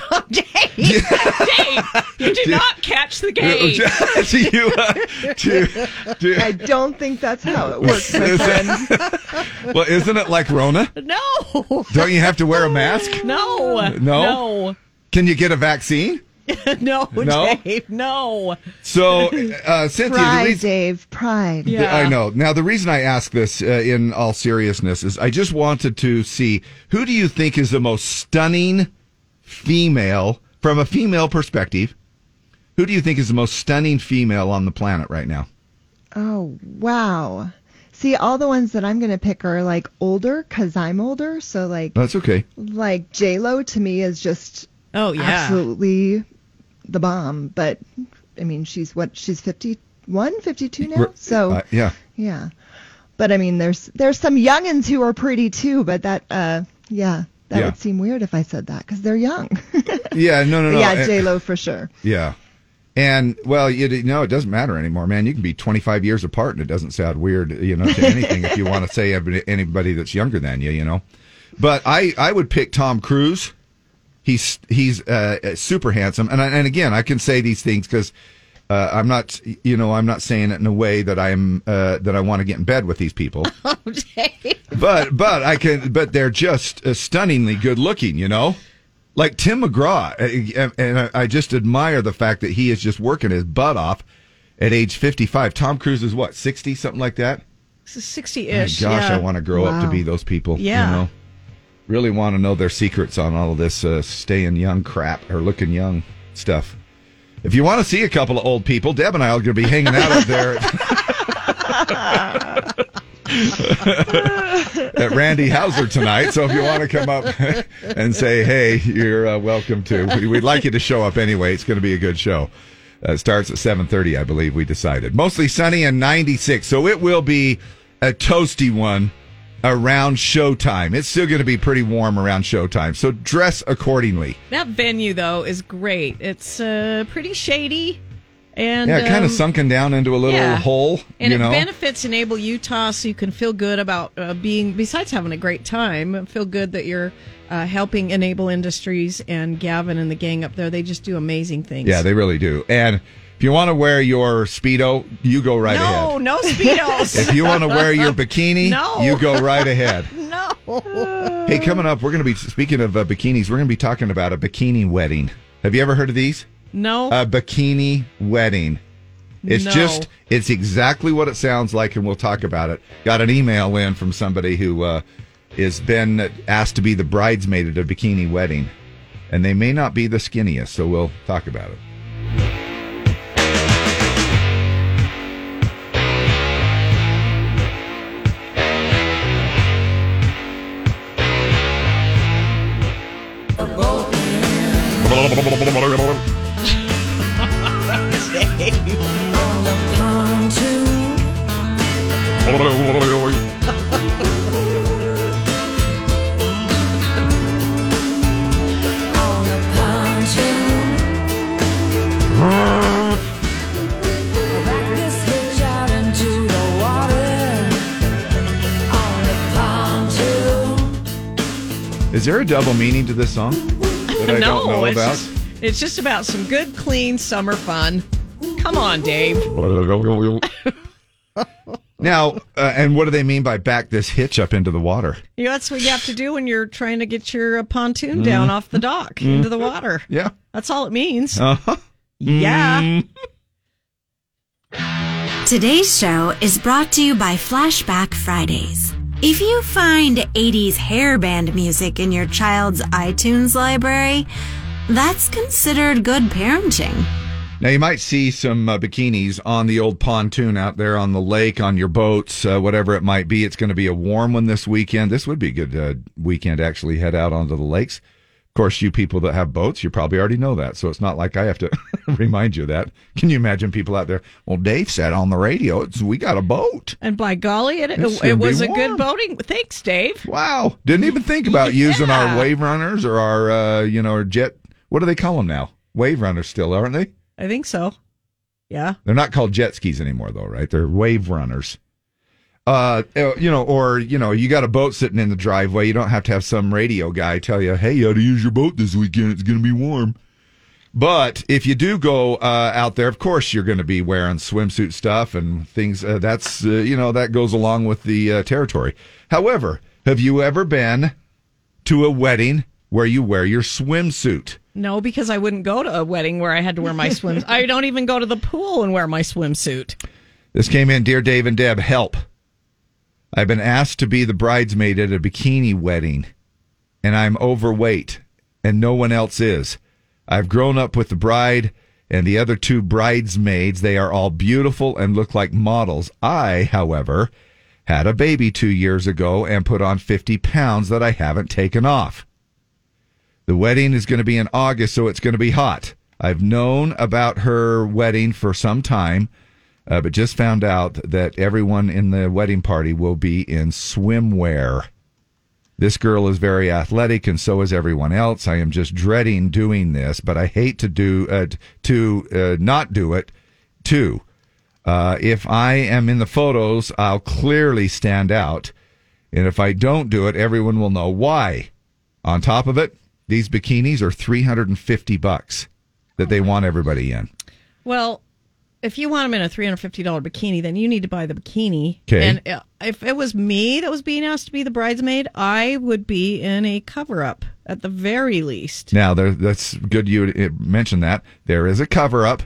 Dave, you did not catch the game. do you, uh, do, do, I don't think that's how it works, my friend. well, isn't it like Rona? No. Don't you have to wear a mask? No. No? Can you get a vaccine? No. no, No? Dave. No. So, uh, Cynthia, the Pride, reason, Dave. Pride. Yeah. I know. Now, the reason I ask this uh, in all seriousness is I just wanted to see who do you think is the most stunning female from a female perspective? Who do you think is the most stunning female on the planet right now? Oh, wow. See, all the ones that I'm going to pick are like older because I'm older. So, like, That's okay. like J-Lo to me is just Oh yeah. absolutely the bomb. But, I mean, she's what? She's 51, 52 now? So, Uh, yeah. yeah. But, I mean, there's there's some youngins who are pretty too, but that, uh, yeah, that Yeah. would seem weird if I said that because they're young. Yeah, no, no, no. yeah, Uh, J-Lo for sure. Yeah. And well, you know, it doesn't matter anymore, man. You can be 25 years apart, and it doesn't sound weird, you know, to anything if you want to say anybody that's younger than you, you know. But I, I would pick Tom Cruise. He's he's uh, super handsome, and I, and again, I can say these things because uh, I'm not, you know, I'm not saying it in a way that I'm uh, that I want to get in bed with these people. but but I can, but they're just uh, stunningly good looking, you know. Like Tim McGraw, uh, and I- just admire the fact that he is just working his butt off at age 55. Tom Cruise is what, 60, something like that? 60-ish. gosh, yeah. I want to grow up to be those people. Yeah. You know? Really want to know their secrets on all of this uh, staying young crap or looking young stuff. If you want to see a couple of old people, Deb and I are going to be hanging out up there at Randy Houser tonight. So if you want to come up and say, hey, you're uh, welcome to. We- We'd like you to show up anyway. It's going to be a good show. Uh, it starts at 7.30, I believe we decided. Mostly sunny and 96. So it will be a toasty one around showtime. It's still going to be pretty warm around showtime. So dress accordingly. That venue though is great. It's uh, pretty shady, and yeah, kind um, of sunken down into a little yeah. hole, And you it know. benefits Enable Utah, so you can feel good about uh, being. Besides having a great time, feel good that you're uh, helping Enable Industries and Gavin and the gang up there. They just do amazing things. yeah, they really do. And if you want to wear your Speedo, you go right no, ahead. no no speedos. If you want to wear your bikini, No. you go right ahead. no. Hey, coming up, we're going to be speaking of uh, bikinis. We're going to be talking about a bikini wedding. Have you ever heard of these? No. A bikini wedding. It's No. just, it's exactly what it sounds like, and we'll talk about it. Got an email in from somebody who uh, has been asked to be the bridesmaid at a bikini wedding, and they may not be the skinniest, so we'll talk about it. Is there a double meaning to this song that I no, don't know it's about? Just, it's just about some good, clean summer fun. Come on, Dave. Now, uh, and what do they mean by back this hitch up into the water? You know, that's what you have to do when you're trying to get your uh, pontoon down off the dock Mm. into the water. Yeah. That's all it means. Uh-huh. Yeah. Today's show is brought to you by Flashback Fridays. If you find 80s hair band music in your child's iTunes library, that's considered good parenting. Now you might see some uh, bikinis on the old pontoon out there on the lake, on your boats, uh, whatever it might be. It's going to be a warm one this weekend. This would be a good uh, weekend actually head out onto the lakes. Of course, you people that have boats, you probably already know that, so it's not like I have to remind you of that. Can you imagine people out there? Well, Dave said on the radio, it's, we got a boat. And by golly, it, It's it, was a good boating. Thanks, Dave. Wow, didn't even think about using our wave runners or our, uh, you know, our jet. What do they call them now? Wave runners still, aren't they? I think so. Yeah. They're not called jet skis anymore, though, right? They're wave runners. Uh, you know, or you know, you got a boat sitting in the driveway. You don't have to have some radio guy tell you, "Hey, you ought to use your boat this weekend. It's going to be warm." But if you do go uh, out there, of course, you're going to be wearing swimsuit stuff and things. Uh, that's uh, you know that goes along with the uh, territory. However, have you ever been to a wedding where you wear your swimsuit? No, because I wouldn't go to a wedding where I had to wear my swims. I don't even go to the pool and wear my swimsuit. This came in, dear Dave and Deb, help. I've been asked to be the bridesmaid at a bikini wedding, and I'm overweight, and no one else is. I've grown up with the bride and the other two bridesmaids. They are all beautiful and look like models. I, however, had a baby two years ago and put on 50 pounds that I haven't taken off. The wedding is going to be in August, so it's going to be hot. I've known about her wedding for some time, uh, but just found out that everyone in the wedding party will be in swimwear. This girl is very athletic, and so is everyone else. I am just dreading doing this, but I hate to do uh, to uh, not do it too. Uh, if I am in the photos, I'll clearly stand out, and if I don't do it, everyone will know why. On top of it, these bikinis are three hundred and fifty bucks that they want everybody in. Well, if you want them in a three hundred fifty dollar bikini, then you need to buy the bikini. Okay. And uh, if it was me that was being asked to be the bridesmaid, I would be in a cover up at the very least. Now, there, that's good you uh, mentioned that. There is a cover up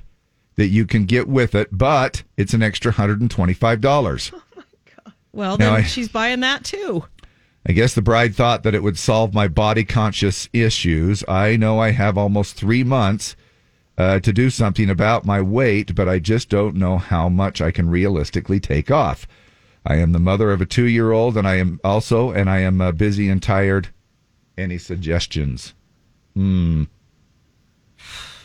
that you can get with it, but it's an extra $125. Oh my god! Well, Now then I- she's buying that too. I guess the bride thought that it would solve my body conscious issues. I know I have almost three months uh, to do something about my weight, but I just don't know how much I can realistically take off. I am the mother of a two year old, and I am also, and I am uh, busy and tired. Any suggestions? Hmm.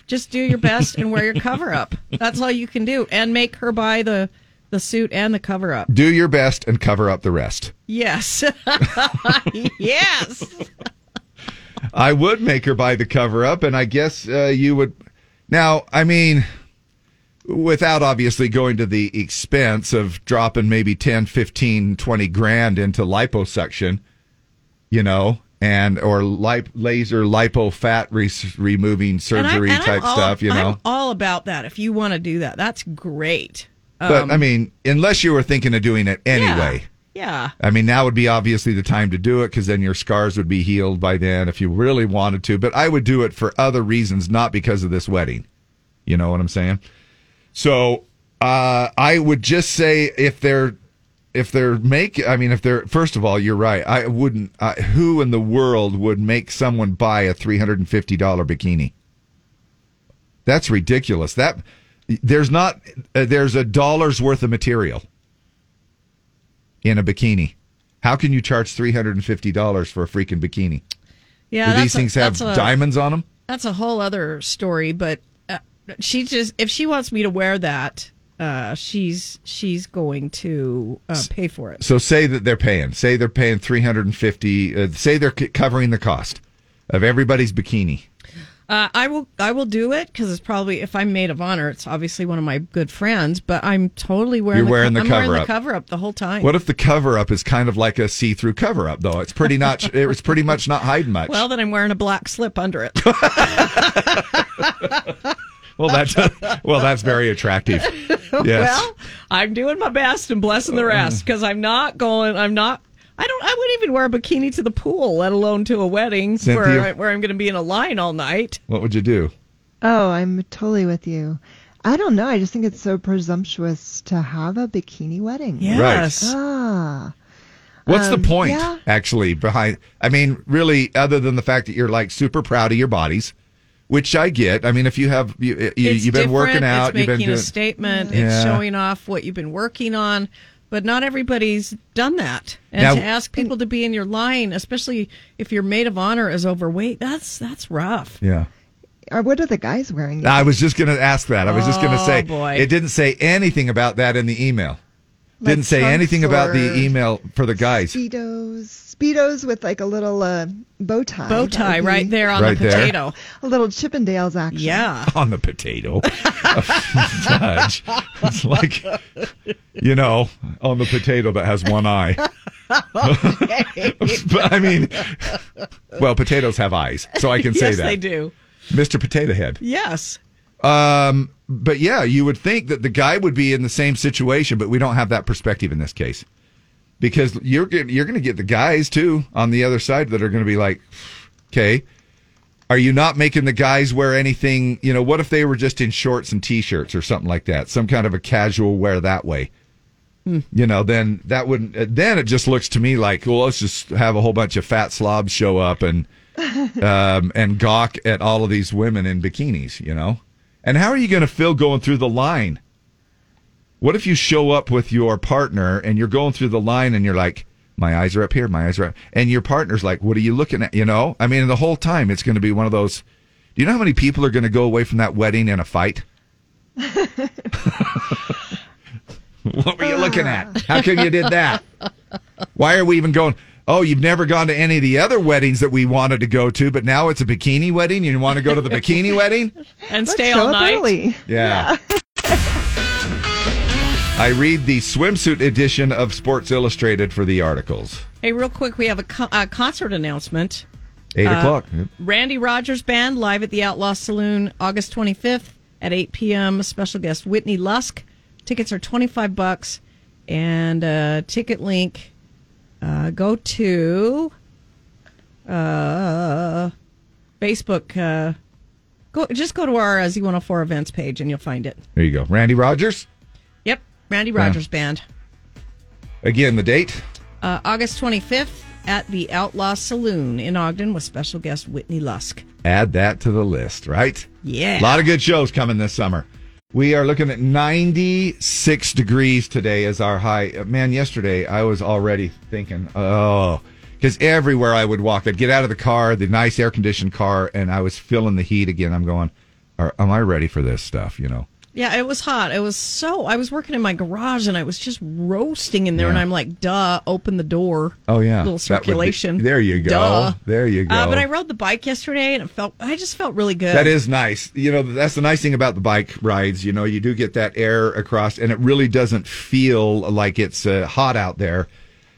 Just do your best and wear your cover up. That's all you can do, and make her buy the the suit and the cover up. Do your best and cover up the rest. Yes, yes. I would make her buy the cover up, and I guess uh, you would. Now, I mean, without obviously going to the expense of dropping maybe 10, 15, 20 grand into liposuction, you know, and or lip, laser lipo fat re- removing surgery and I'm type all- stuff, you know. I'm all about that. If you want to do that, that's great. but Um, I mean, unless you were thinking of doing it anyway. yeah. I mean, now would be obviously the time to do it because then your scars would be healed by then if you really wanted to. But I would do it for other reasons, not because of this wedding. You know what I'm saying? So uh, I would just say if they're if they're make, I mean, if they're first of all, you're right. I wouldn't. Uh, who in the world would make someone buy a three hundred and fifty dollar bikini? That's ridiculous. That there's not uh, there's a dollar's worth of material in a bikini. How can you charge three hundred and fifty dollars for a freaking bikini? Yeah, Do these a- things have a- diamonds on them? That's a whole other story, but uh, she just if she wants me to wear that, uh, she's she's going to uh, pay for it. So say that they're paying. Say they're paying three hundred and fifty. Uh, say they're c- covering the cost of everybody's bikini. Uh, I will I will do it because it's probably if I'm maid of honor, it's obviously one of my good friends. But I'm totally wearing You're the, wearing the I'm wearing cover the up. cover up the whole time. What if the cover up is kind of like a see through cover up though? It's pretty not. it's pretty much not hiding much. Well, then I'm wearing a black slip under it. well, that's well, that's very attractive. Yes. Well, I'm doing my best and blessing the rest because I'm not going. I'm not. I don't. I wouldn't even wear a bikini to the pool, let alone to a wedding Cynthia? where I, where I'm going to be in a line all night. what would you do? Oh, I'm totally with you. I don't know. I just think it's so presumptuous to have a bikini wedding. Yes. Ah. What's Um, the point, yeah. actually, behind? I mean, really, other than the fact that you're like super proud of your bodies, which I get. I mean, if you have you, you, you've been working out, It's you've making been doing a statement. Yeah. It's showing off what you've been working on. But not everybody's done that. And Now- to ask people to be in your line, especially if your maid of honor is overweight, that's that's rough. Yeah. Or what are the guys wearing? I was just going to ask that. I was just going to Oh, say boy. it didn't say anything about that in the email. Like didn't say anything about the email for the guys. Speedos. Speedos with like a little uh, bow tie. Bow tie right there on Right the there. potato. A little Chippendales action. Yeah. on the potato. Fudge. It's like, you know, on the potato that has one eye. but I mean, well, potatoes have eyes, so I can say yes, that. they do. Mr. Potato Head. Yes. Um, but yeah, you would think that the guy would be in the same situation, but we don't have that perspective in this case because you're you're going to get the guys too on the other side that are going to be like, okay, are you not making the guys wear anything? You know, what if they were just in shorts and t-shirts or something like that, some kind of a casual wear that way? You know, then that wouldn't. Then it just looks to me like, well, let's just have a whole bunch of fat slobs show up and um, and gawk at all of these women in bikinis. You know, and how are you going to feel going through the line? What if you show up with your partner and you're going through the line and you're like, my eyes are up here, my eyes are up, and your partner's like, what are you looking at? You know, I mean, the whole time it's going to be one of those. Do you know how many people are going to go away from that wedding in a fight? what were you looking at? How come you did that? Why are we even going? Oh, you've never gone to any of the other weddings that we wanted to go to, but now it's a bikini wedding. You want to go to the bikini wedding? And Let's stay all up night. early. Yeah. I read the swimsuit edition of Sports Illustrated for the articles. Hey, real quick, we have a, co- a concert announcement. Eight Uh, o'clock. Yep. Randy Rogers Band live at the Outlaw Saloon August 25th at 8 p.m. Special guest Whitney Lusk. Tickets are 25 bucks and uh, ticket link uh, go to uh, Facebook uh, go just go to our uh, Z104 events page and you'll find it. There you go. Randy Rogers. Randy Rogers Band. Again, the date. Uh, August 25th at the Outlaw Saloon in Ogden with special guest Whitney Lusk. Add that to the list, right? Yeah. A lot of good shows coming this summer. We are looking at 96 degrees today as our high. Uh, Man, yesterday I was already thinking, oh, because everywhere I would walk, I'd get out of the car, the nice air conditioned car, and I was feeling the heat again. I'm going, are, am I ready for this stuff? You know? Yeah, it was hot. It was so. I was working in my garage and I was just roasting in there, and I'm like, "Duh, open the door." Oh, yeah. little would be- circulation. there you go. Duh. There you go. Uh, but I rode the bike yesterday, and it felt. I just felt really good. That is nice. You know, that's the nice thing about the bike rides. You know, you do get that air across, and it really doesn't feel like it's uh, hot out there,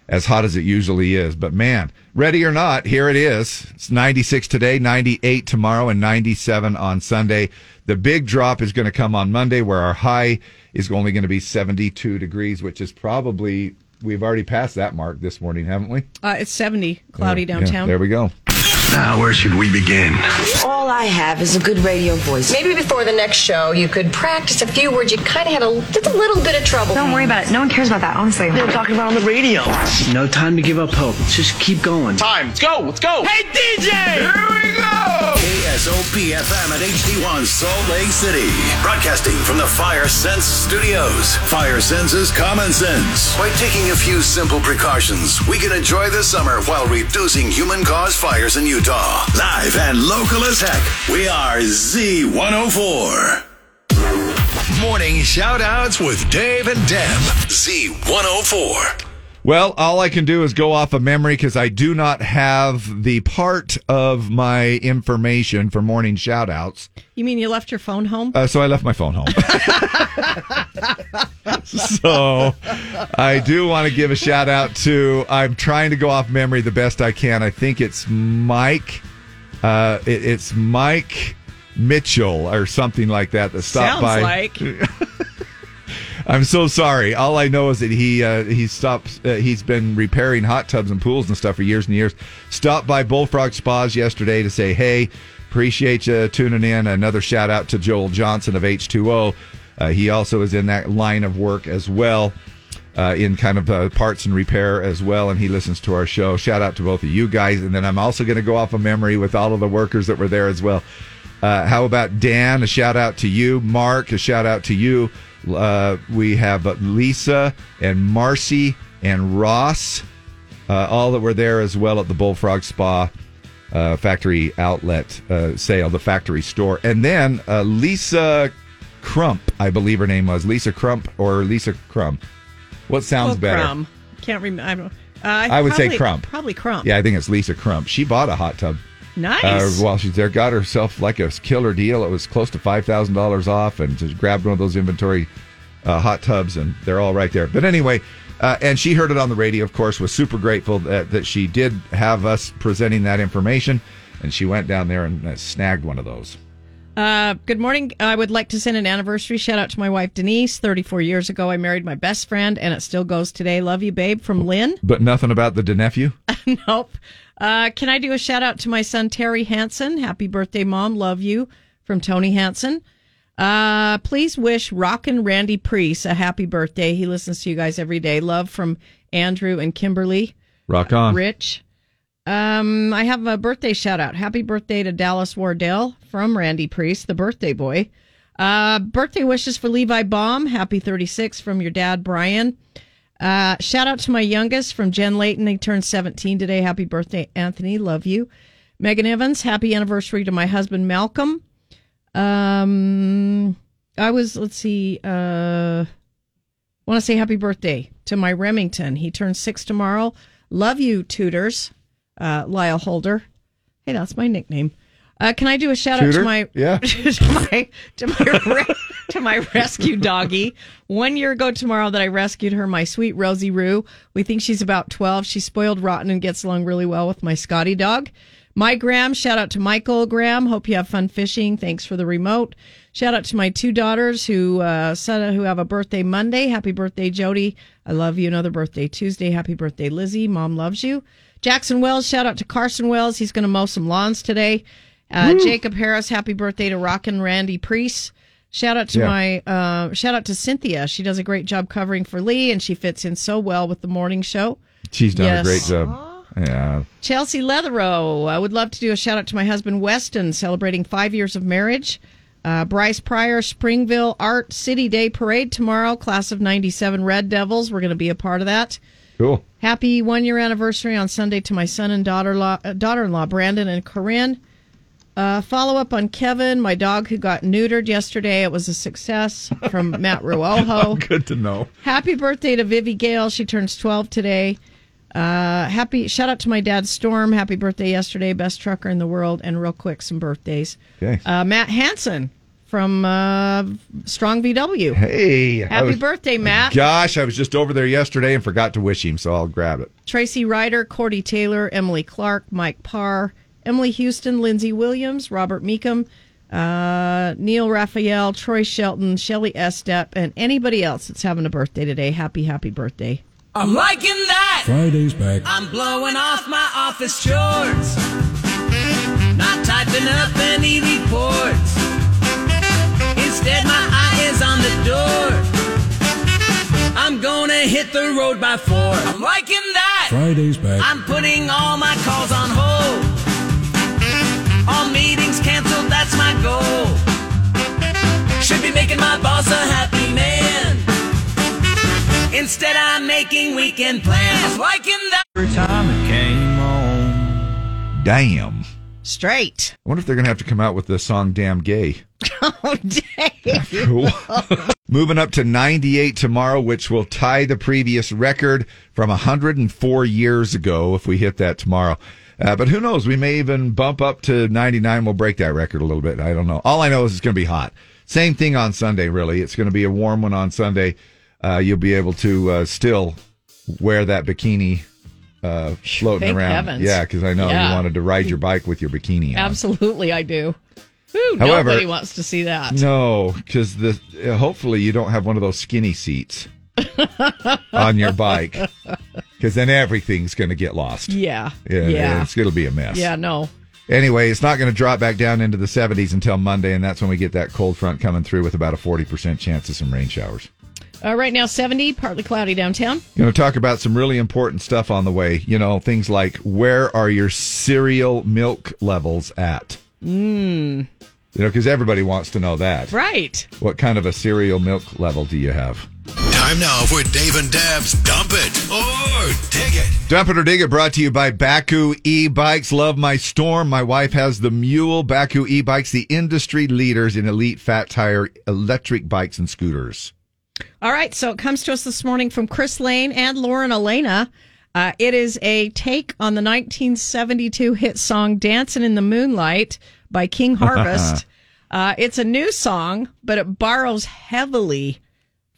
as hot as it usually is. But man, ready or not, here it is. It's 96 today, 98 tomorrow, and 97 on Sunday. The big drop is going to come on Monday, where our high is only going to be 72 degrees, which is probably we've already passed that mark this morning, haven't we? Uh, it's 70, cloudy Yeah, downtown. there we go. Now, where should we begin? All I have is a good radio voice. Maybe before the next show, you could practice a few words you kind of had a, just a little bit of trouble. Don't worry about it. No one cares about that, honestly. They're talking about on the radio. No time to give up hope. Just keep going. Time. Let's go. Let's go. Hey, DJ! Here we go! KSOP FM at HD1 Salt Lake City. Broadcasting from the Fire Sense Studios. Fire Sense is common sense. By taking a few simple precautions, we can enjoy the summer while reducing human caused fires in Utah. Live and local as heck. We are Z104. Morning shout outs with Dave and Deb. Z104. Well, all I can do is go off of memory because I do not have the part of my information for morning shout outs. You mean you left your phone home? Uh, so I left my phone home. so I do want to give a shout out to, I'm trying to go off memory the best I can. I think it's Mike. Uh, it, it's Mike Mitchell or something like that that stopped Sounds by. like. I'm so sorry. All I know is that he uh, he stopped. Uh, he's been repairing hot tubs and pools and stuff for years and years. Stopped by Bullfrog Spas yesterday to say, "Hey, Appreciate you tuning in. Another shout out to Joel Johnson of H2O. Uh, he also is in that line of work as well, uh, in kind of uh, parts and repair as well, and he listens to our show. Shout out to both of you guys. And then I'm also going to go off of memory with all of the workers that were there as well. Uh, how about Dan? A shout out to you. Mark, a shout out to you. Uh, we have Lisa and Marcy and Ross, uh, all that were there as well at the Bullfrog Spa uh, factory outlet uh, sale, the factory store. And then uh, Lisa Crump, I believe her name was Lisa Crump or Lisa Crump. What sounds Oh, better? Crumb. Can't remember. I, uh, I would say Crump. Probably Crump. Yeah, I think it's Lisa Crump. She bought a hot tub. Nice. Uh, while she's there, got herself like a killer deal. It was close to five thousand dollars off, and just grabbed one of those inventory uh, hot tubs, and they're all right there. But anyway, uh, and she heard it on the radio. Of course, was super grateful that that she did have us presenting that information, and she went down there and uh, snagged one of those. Uh, good morning. I would like to send an anniversary shout out to my wife Denise. 34 years ago, I married my best friend, and it still goes today. Love you, babe, from Lynn. But nothing about the nephew. nope. Uh, can I do a shout out to my son Terry Hansen? Happy birthday, mom. Love you from Tony Hansen. Uh, please wish Rockin' Randy Priest a happy birthday. He listens to you guys every day. Love from Andrew and Kimberly. Rock on. Rich. Um, I have a birthday shout out. Happy birthday to Dallas Wardell from Randy Priest, the birthday boy. Uh, birthday wishes for Levi Baum. Happy 36 from your dad, Brian. Uh, shout out to my youngest from Jen Layton. He turned 17 today. Happy birthday, Anthony. Love you. Megan Evans. Happy anniversary to my husband, Malcolm. Um, I was, let's see, uh, want to say happy birthday to my Remington. He turns six tomorrow. Love you, tutors. Uh, Lyle Holder. Hey, that's my nickname. Uh, can I do a shout out to my Yeah. to my to my re- to my rescue doggy? One year ago tomorrow that I rescued her, my sweet Rosie Roo. We think she's about twelve. She's spoiled rotten and gets along really well with my Scotty dog. My Graham, shout out to Michael Graham. Hope you have fun fishing. Thanks for the remote. Shout out to my two daughters who uh, said who have a birthday Monday. Happy birthday, Jody. I love you. Another birthday Tuesday. Happy birthday, Lizzie. Mom loves you. Jackson Wells, shout out to Carson Wells. He's going to mow some lawns today. Uh, Jacob Harris, happy birthday to Rockin' Randy Priest. Shout out to Yeah. my uh, shout out to Cynthia. She does a great job covering for Lee, and she fits in so well with the morning show. She's done Yes. a great job. Yeah. Chelsea Leatherow. I would love to do a shout out to my husband Weston, celebrating five years of marriage. Uh, Bryce Pryor, Springville Art City Day Parade tomorrow. Class of '97 Red Devils. We're going to be a part of that. Cool. Happy one year anniversary on Sunday to my son and daughter uh, daughter in law Brandon and Corinne. Uh, follow up on Kevin, my dog who got neutered yesterday. It was a success from Matt Ruoho. Good to know. Happy birthday to Vivi Gale. She turns 12 today. Uh, happy shout out to my dad Storm. Happy birthday yesterday. Best trucker in the world. And real quick, some birthdays. Okay. Uh, Matt Hansen from uh, Strong VW. Hey. Happy was- birthday, Matt. Gosh, I was just over there yesterday and forgot to wish him, so I'll grab it. Tracy Ryder, Cordy Taylor, Emily Clark, Mike Parr, Emily Houston, Lindsay Williams, Robert Meekum, uh, Neil Raphael, Troy Shelton, Shelly Estep, and anybody else that's having a birthday today. Happy, happy birthday. I'm liking that. Friday's back. I'm blowing off my office chores. Not typing up any reports. Instead, my eye is on the door. I'm gonna hit the road by four. I'm liking that. Friday's back. I'm putting all my calls on hold. Canceled, that's my goal. Should be making my boss a happy man. Instead, I'm making weekend plans. Liking that. Every time it came home. Damn. Straight. I wonder if they're going to have to come out with the song Damn Gay. Oh, Dave. Cool. Moving up to 98 tomorrow, which will tie the previous record from 104 years ago if we hit that tomorrow. Uh, but who knows? We may even bump up to 99. We'll break that record a little bit. I don't know. All I know is it's going to be hot. Same thing on Sunday, really. It's going to be a warm one on Sunday. Uh, you'll be able to uh, still wear that bikini uh, floating Thank around. heavens. Yeah, because I know Yeah. you wanted to ride your bike with your bikini on. Absolutely, I do. Whew, However- nobody wants to see that. No, because the uh, hopefully you don't have one of those skinny seats on your bike, because then everything's going to get lost. Yeah. Yeah, Yeah. It's, it'll be a mess. Yeah, no. Anyway, it's not going to drop back down into the 70s until Monday, and that's when we get that cold front coming through with about a 40% chance of some rain showers. Uh, right now, 70, partly cloudy downtown. Going to talk about some really important stuff on the way. You know, things like where are your cereal milk levels at? Mmm. You know, because everybody wants to know that. Right. What kind of a cereal milk level do you have? Time now for Dave and Dab's Dump It or Dig It. Dump it or dig it brought to you by Bakcou e-bikes. Love my storm. My wife has the mule. Bakcou e-bikes, the industry leaders in elite fat tire electric bikes and scooters. All right, so it comes to us this morning from Chris Lane and Lauren Alaina. Uh, it is a take on the 1972 hit song Dancing in the Moonlight by King Harvest. uh, it's a new song, but it borrows heavily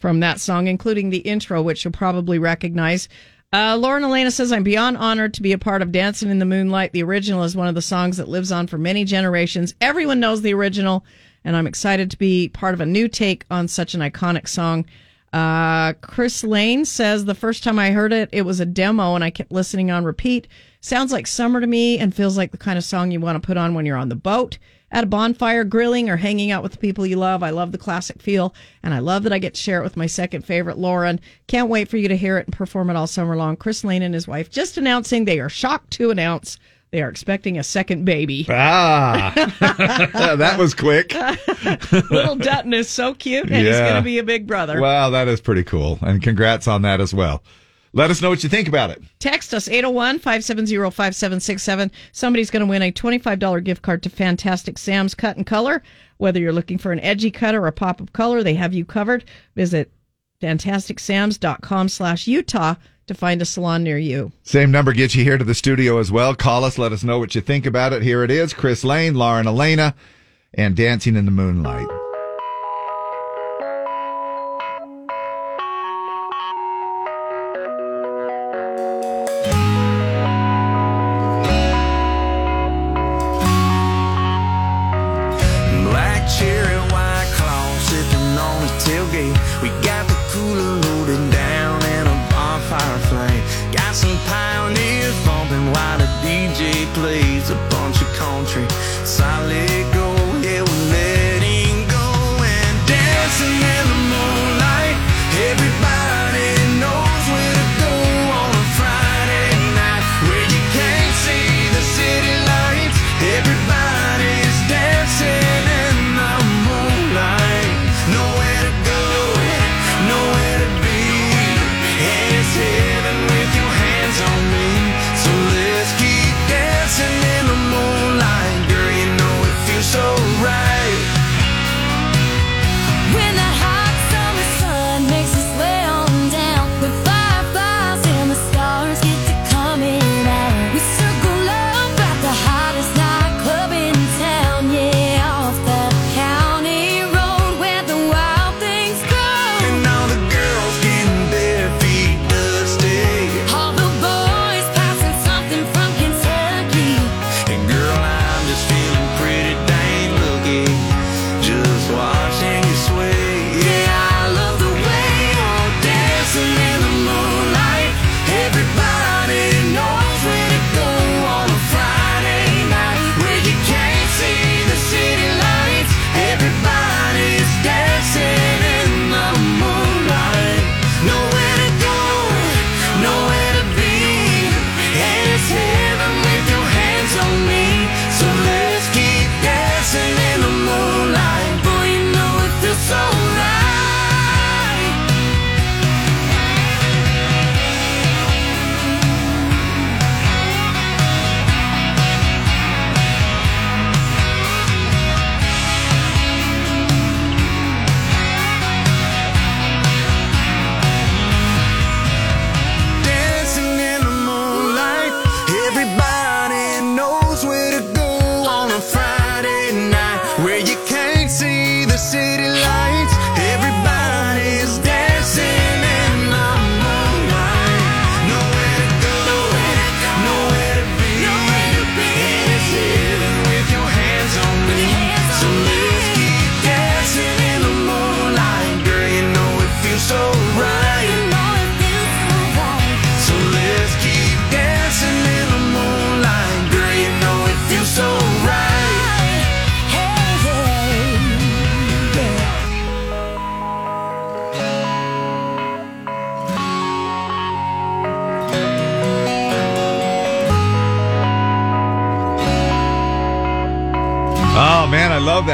from that song, including the intro, which you'll probably recognize. Uh, Lauren Alaina says, I'm beyond honored to be a part of Dancing in the Moonlight. The original is one of the songs that lives on for many generations. Everyone knows the original, and I'm excited to be part of a new take on such an iconic song. Uh, Chris Lane says, The first time I heard it, it was a demo, and I kept listening on repeat. Sounds like summer to me and feels like the kind of song you want to put on when you're on the boat, at a bonfire, grilling, or hanging out with the people you love. I love the classic feel, and I love that I get to share it with my second favorite, Lauren. Can't wait for you to hear it and perform it all summer long. Chris Lane and his wife just announcing they are shocked to announce they are expecting a second baby. Ah, that was quick. Little Dutton is so cute, and he's going to be a big brother. Wow, that is pretty cool. And congrats on that as well. Let us know what you think about it. Text us 801 570 5767. Somebody's going to win a $25 gift card to Fantastic Sam's Cut and Color. Whether you're looking for an edgy cut or a pop of color, they have you covered. Visit fantasticsams.com slash Utah to find a salon near you. Same number gets you here to the studio as well. Call us. Let us know what you think about it. Here it is Chris Lane, Lauren Alaina, and Dancing in the Moonlight.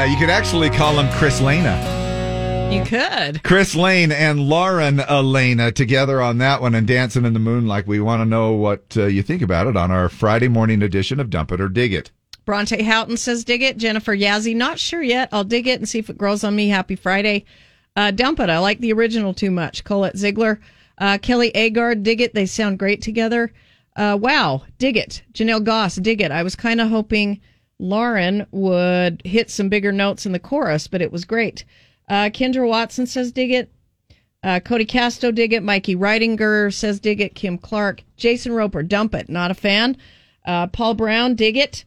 You could actually call him Chris Lena. You could. Chris Lane and Lauren Alaina together on that one and Dancing in the Moonlight. We want to know what uh, you think about it on our Friday morning edition of Dump It or Dig It. Bronte Houghton says, dig it. Jennifer Yazzie, not sure yet. I'll dig it and see if it grows on me. Happy Friday. Uh, dump it. I like the original too much. Colette Ziegler. Uh, Kelly Agard, dig it. They sound great together. Uh, wow, dig it. Janelle Goss, dig it. I was kind of hoping Lauren would hit some bigger notes in the chorus, but it was great. Uh, Kendra Watson says, dig it. Uh, Cody Casto, dig it. Mikey Reitinger says, dig it. Kim Clark. Jason Roper, dump it. Not a fan. Uh, Paul Brown, dig it.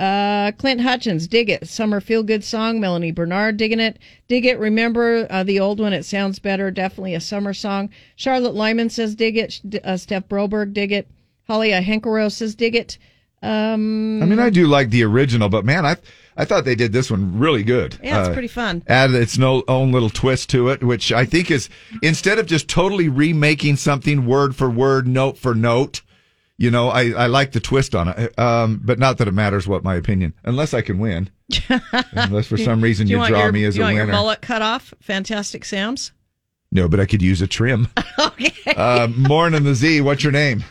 Uh, Clint Hutchins, dig it. Summer feel good song. Melanie Bernard, digging it. Dig it. Remember uh, the old one? It sounds better. Definitely a summer song. Charlotte Lyman says, dig it. Uh, Steph Broberg, dig it. Holly Henkero says, dig it. Um, I mean, I do like the original, but man, I I thought they did this one really good. Yeah, it's Uh, pretty fun. Added its no, own little twist to it, which I think is instead of just totally remaking something word for word, note for note. You know, I, I like the twist on it, um, but not that it matters what my opinion, unless I can win. unless for some reason Do you, want draw your, me as do you a winner. your mullet cut off? Fantastic Sam's. No, but I could use a trim. okay. Uh, Morning the Z. What's your name?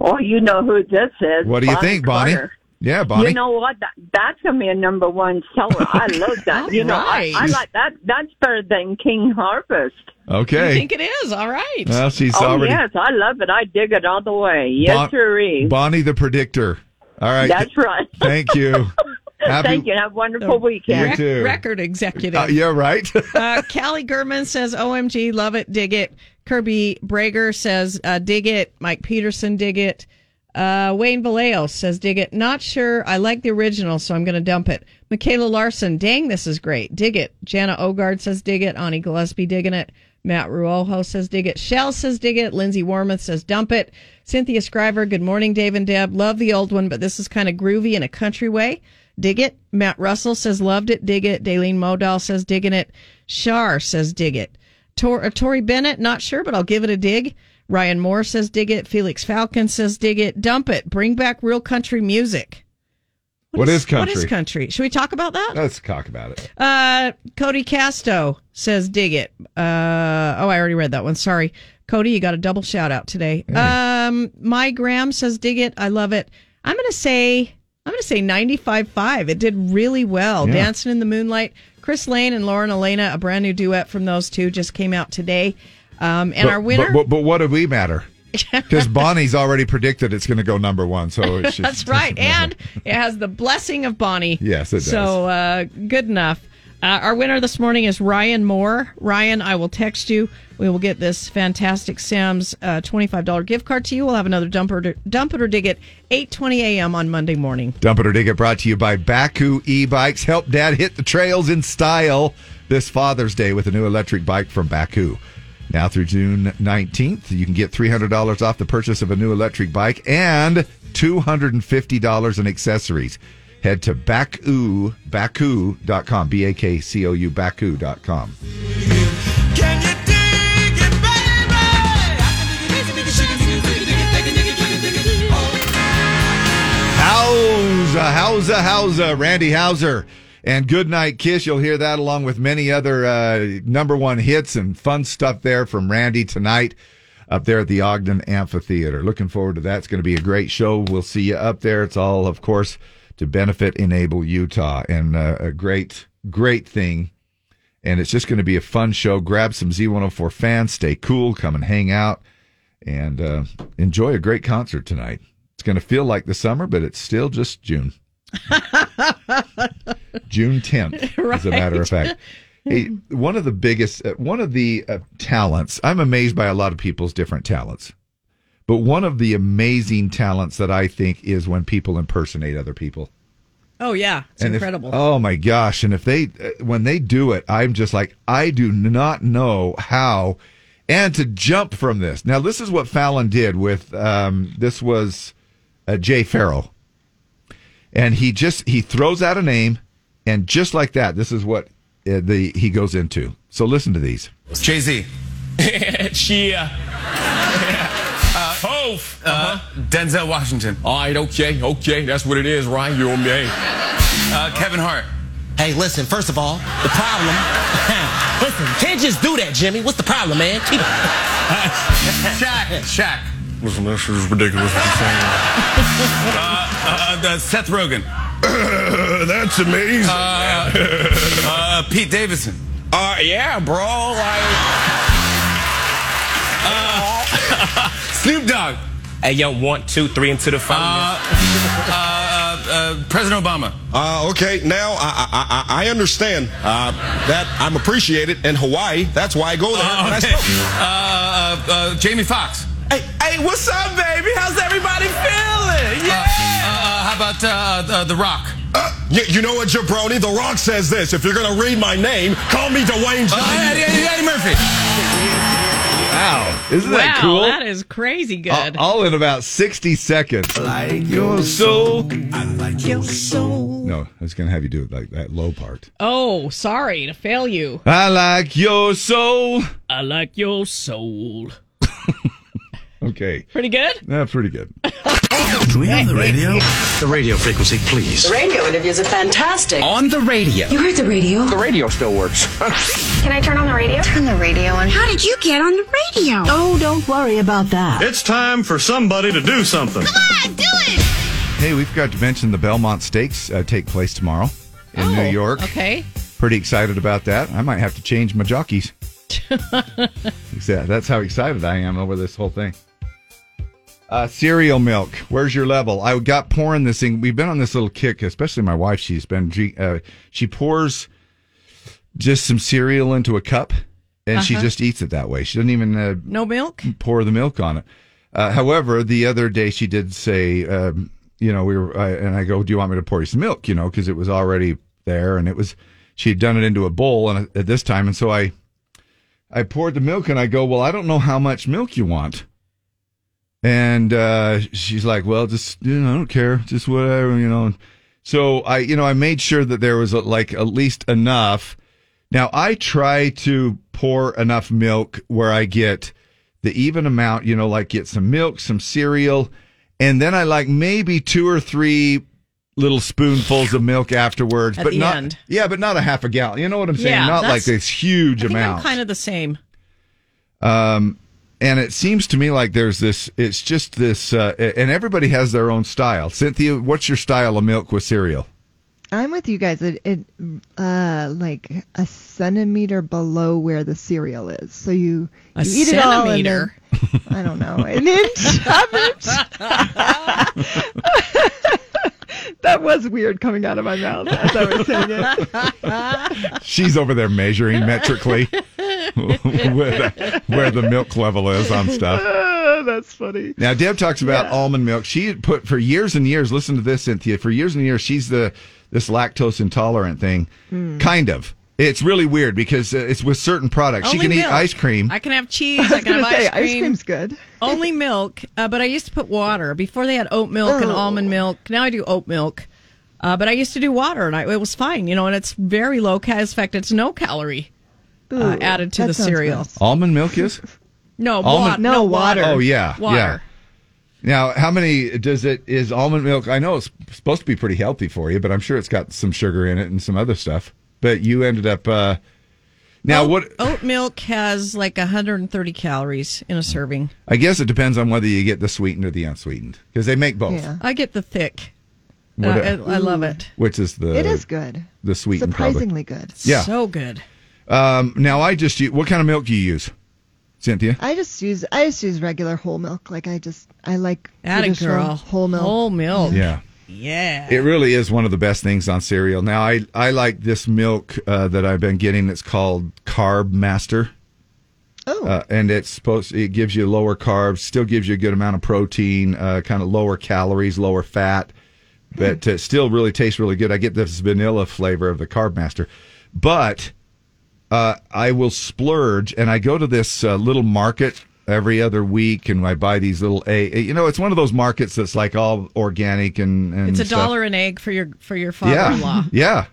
Oh, you know who this is. What do you think, Bonnie? Carter. Yeah, Bonnie. You know what? That, that's gonna be a number one seller. I love that. you know, I, I like that. That's better than King Harvest. okay. You think it is? All right. Well, she's oh already yes, I love it. I dig it all the way. Yes, Bon- sirree. Bonnie the predictor. All right. That's right. Thank you. Happy- Thank you. Have a wonderful weekend. You too. Record executive. Uh, yeah, right. uh, Callie Gurman says, OMG, love it, dig it. Kirby Brager says, uh, dig it. Mike Peterson, dig it. Uh, Wayne Vallejo says, dig it. Not sure. I like the original, so I'm going to dump it. Michaela Larson, dang, this is great. Dig it. Jana Ogard says, dig it. Ani Gillespie, digging it. Matt Ruoho says, dig it. Shell says, dig it. Lindsay Warmoth says, dump it. Cynthia Scriver, good morning, Dave and Deb. Love the old one, but this is kind of groovy in a country way. Dig it. Matt Russell says, loved it. Dig it. Daleen Modal says, digging it. Shar says, dig it. Tor- uh, Tori Bennett, not sure, but I'll give it a dig. Ryan Moore says, dig it. Felix Falcon says, dig it. Dump it. Bring back real country music. what is country? What is country? Should we talk about that? Let's talk about it. Uh, Cody Casto says, dig it. Uh, oh, I already read that one. Sorry. Cody, you got a double shout out today. Um, my Graham says, dig it. I love it. I'm going to say, I'm going to say 95.5. It did really well. Yeah. Dancing in the Moonlight. Chris Lane and Lauren Alaina, a brand new duet from those two just came out today. Um, and but, our winner. But, but, but what do we matter? Because Bonnie's already predicted it's going to go number one. So it's just, That's right. And it has the blessing of Bonnie. Yes, it does. So uh, good enough. Uh, our winner this morning is Ryan Moore. Ryan, I will text you. We will get this fantastic Sam's uh, $25 gift card to you. We'll have another dump or, dump it or dig it 8.20 a.m. on Monday morning. Dump it or dig it brought to you by Bakcou e-bikes. Help dad hit the trails in style this Father's Day with a new electric bike from Bakcou. Now through June 19th, you can get $300 off the purchase of a new electric bike and $250 in accessories. Head to Bakcou, Bakcou.com, B-A-K-C-O-U, Bakcou.com. Hausa, Hausa, Hausa, Randy Houser. And good night, Kiss, you'll hear that along with many other uh, number one hits and fun stuff there from Randy tonight up there at the Ogden Amphitheater. Looking forward to that. It's going to be a great show. We'll see you up there. It's all, of course, to benefit Enable Utah and uh, a great, great thing. And it's just going to be a fun show. Grab some Z104 fans, stay cool, come and hang out, and uh, enjoy a great concert tonight. It's going to feel like the summer, but it's still just June. June 10th, as a matter of fact. Hey, one of the biggest, uh, one of the uh, talents, I'm amazed by a lot of people's different talents. But one of the amazing talents that I think is when people impersonate other people. Oh, yeah. It's And if- incredible. oh my gosh! And if they, uh, when they do it, I'm just like, I do not know how, and to jump from this. Now, this is what Fallon did with. Um, this was uh, Jay Pharoah, and he just he throws out a name, and just like that, this is what uh, the he goes into. So listen to these. Jay Z. Chia. Uh, Hove. uh, Denzel Washington. All right, okay, okay. That's what it is, right? You know me. Uh, Kevin Hart. Hey, listen, first of all, the problem. listen, can't just do that, Jimmy. What's the problem, man? Keep Shaq. Shaq. Listen, this is ridiculous what you're saying. Uh, uh, Seth Rogen. That's amazing. Uh, uh, Pete Davidson. Uh, yeah, bro. Like, Uh, Snoop Dogg. Hey, yo, one, two, three, into the Uh, five. uh, uh, President Obama. uh, okay, now I, I, I I understand uh, that I'm appreciated in Hawaii. That's why I go there. Uh, okay. smoke. uh, uh, uh, Jamie Foxx. Hey, hey, what's up, baby? How's everybody feeling? Uh, uh, how about uh, uh, The Rock? Uh, you, you know what, Jabroni? The Rock says this. If you're going to read my name, call me Dwayne Uh, Johnson. Eddie, Eddie, Eddie Murphy. Wow. Isn't wow, that cool? that is crazy good. all, all in about 60 seconds. I like your soul. I like your soul. No, I was going to have you do it like that low part. oh, sorry to fail you. I like your soul. I like your soul. Okay. Pretty good. Yeah, pretty good. Do we have the radio? The radio frequency, please. The radio interviews are fantastic. On the radio. You heard the radio? The radio still works. Can I turn on the radio? Turn the radio on. How did you get on the radio? Oh, don't worry about that. It's time for somebody to do something. Come on, do it! Hey, we've got to mention the Belmont Stakes uh, take place tomorrow in Oh, New York. Okay. Pretty excited about that. I might have to change my jockeys. Yeah, That's how excited I am over this whole thing. Uh, cereal milk. Where's your level? I got pouring this thing. We've been on this little kick, especially my wife. She's been, she, uh, she pours just some cereal into a cup and she Uh-huh. just eats it that way. She doesn't even uh, No milk? pour the milk on it. Uh, however, the other day she did say, um, you know, we were, uh, and I go, do you want me to pour you some milk? You know, because it was already there and it was, she had done it into a bowl and at this time. And so I, I poured the milk and I go, well, I don't know how much milk you want. And uh, she's like, well, just, you know, I don't care. Just whatever, you know. So I, you know, I made sure that there was like at least enough. Now I try to pour enough milk where I get the even amount, you know, like get some milk, some cereal, and then I like maybe two or three little spoonfuls of milk afterwards, At but not end. yeah, but not a half a gallon. You know what I'm saying? Yeah, not like this huge I amount. I'm kind of the same. Um, and it seems to me like there's this. It's just this, uh, and everybody has their own style. Cynthia, what's your style of milk with cereal? I'm with you guys. It, it uh like a centimeter below where the cereal is. So you, A you eat it all and centimeter? I don't know, an inch of it. that was weird coming out of my mouth as I was saying it. She's over there measuring metrically where, the, where the milk level is on stuff. Ah, that's funny. Now, Deb talks about almond milk. She put for years and years. Listen to this, Cynthia. For years and years, she's the this lactose intolerant thing. Hmm. Kind of. It's really weird because uh, it's with certain products. she Only can eat ice cream. I can have cheese. I can have say, ice cream. ice cream's good. Only milk. Uh, but I used to put water. Before they had oat milk and Oh. almond milk. Now I do oat milk. Uh, but I used to do water, and I, it was fine, you know. And it's very low calorie. In fact, it's no calorie uh, added to the sounds cereal. nice. Almond milk is. No, Almond- wa- no water. Oh yeah, water. yeah. Now, how many does it is almond milk? I know it's supposed to be pretty healthy for you, but I'm sure it's got some sugar in it and some other stuff. But you ended up uh now oat, what? Oat milk has like 130 calories in a serving. I guess it depends on whether you get the sweetened or the unsweetened because they make both. Yeah. I get the thick. What- Uh, I, I love it. Which is the It is good. the sweetened probably. Surprisingly good. Yeah. So good. Um, now I just use, what kind of milk do you use, Cynthia? I just use I just use regular whole milk. Like I just I like Atta traditional girl. whole milk. Whole milk. Yeah. Yeah. It really is one of the best things on cereal. Now I I like this milk uh, that I've been getting. It's called Carb Master. Oh. Uh, and it's supposed it gives you lower carbs, still gives you a good amount of protein, uh, kind of lower calories, lower fat, but uh, still really tastes really good. I get this vanilla flavor of the Carb Master, but uh, I will splurge and I go to this uh, little market every other week and I buy these little a you know it's one of those markets that's like all organic and, and It's a stuff. dollar an egg for your for your father-in-law. Yeah,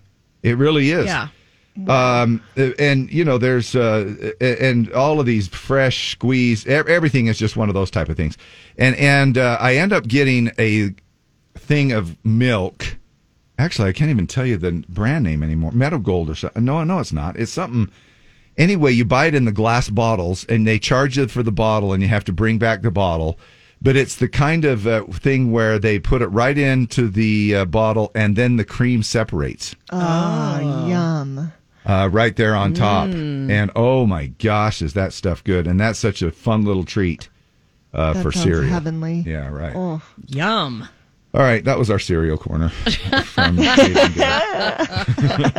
yeah, it really is. Yeah. Um, and you know, there's uh, and all of these fresh squeeze. Everything is just one of those type of things. And and uh, I end up getting a thing of milk Actually, I can't even tell you the brand name anymore. Meadow Gold or something. No, no, it's not. It's something. Anyway, you buy it in the glass bottles, and they charge you for the bottle, and you have to bring back the bottle. But it's the kind of uh, thing where they put it right into the uh, bottle, and then the cream separates Oh, yum. uh, right there on top. Mm. And oh my gosh, is that stuff good? And that's such a fun little treat uh, That for sounds cereal. heavenly. Yeah, right. Oh. Yum. All right, that was our cereal corner. from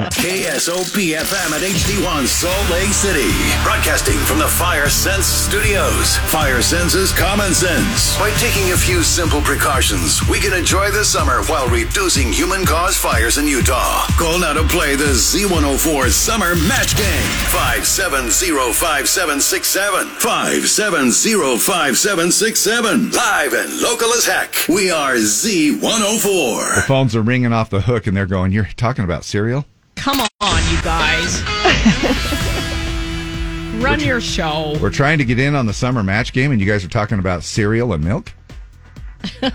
KSOP FM at HD1 Salt Lake City. Broadcasting from the Fire Sense Studios. Fire senses common sense. By taking a few simple precautions, we can enjoy the summer while reducing human caused fires in Utah. Call now to play the Z104 Summer Match Game. 5705767. 5705767. Live and local as heck. We are Z104. the phones are ringing off the hook, and they're going, "You're talking about cereal." Come on, you guys. Run your show. We're trying to get in on the summer match game, and you guys are talking about cereal and milk.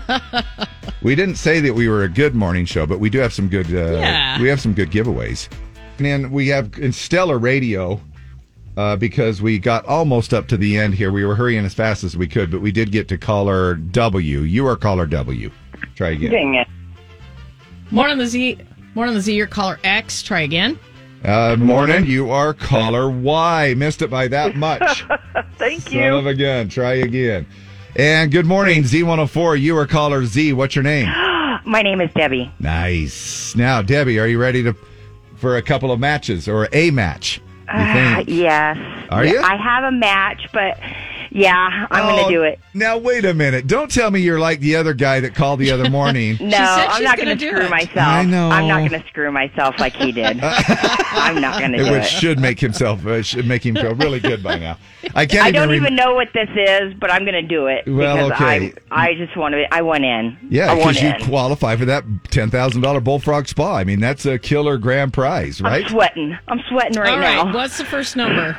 we didn't say that we were a good morning show, but we do have some good. Uh, Yeah. We have some good giveaways, and then we have in Stellar Radio. Uh, because we got almost up to the end here. We were hurrying as fast as we could, but we did get to caller W. You are caller W. Try again. Dang it. More on the Z. More on the Z. Your caller X. Try again. Uh, morning. You are caller Y. Missed it by that much. Thank Son you. of a gun. Try again. And good morning, Z104. You are caller Z. What's your name? My name is Debbie. Nice. Now, Debbie, are you ready to for a couple of matches or a match? You Uh, yes. Are Yeah, you? I have a match, but yeah, I'm Oh, going to do it. Now, wait a minute. Don't tell me you're like the other guy that called the other morning. No, I'm not going to do screw it. myself. I know. I'm not going to screw myself like he did. I'm not going to do it. Which it. should make himself uh, should make him feel really good by now. I can't I even. don't rem- even know what this is, but I'm going to do it Well, because okay. I I just want to. I went in. Yeah, I went because you qualify for that ten thousand dollar bullfrog spa. I mean, that's a killer grand prize, right? I'm sweating. I'm sweating right All right. now. What's the first number?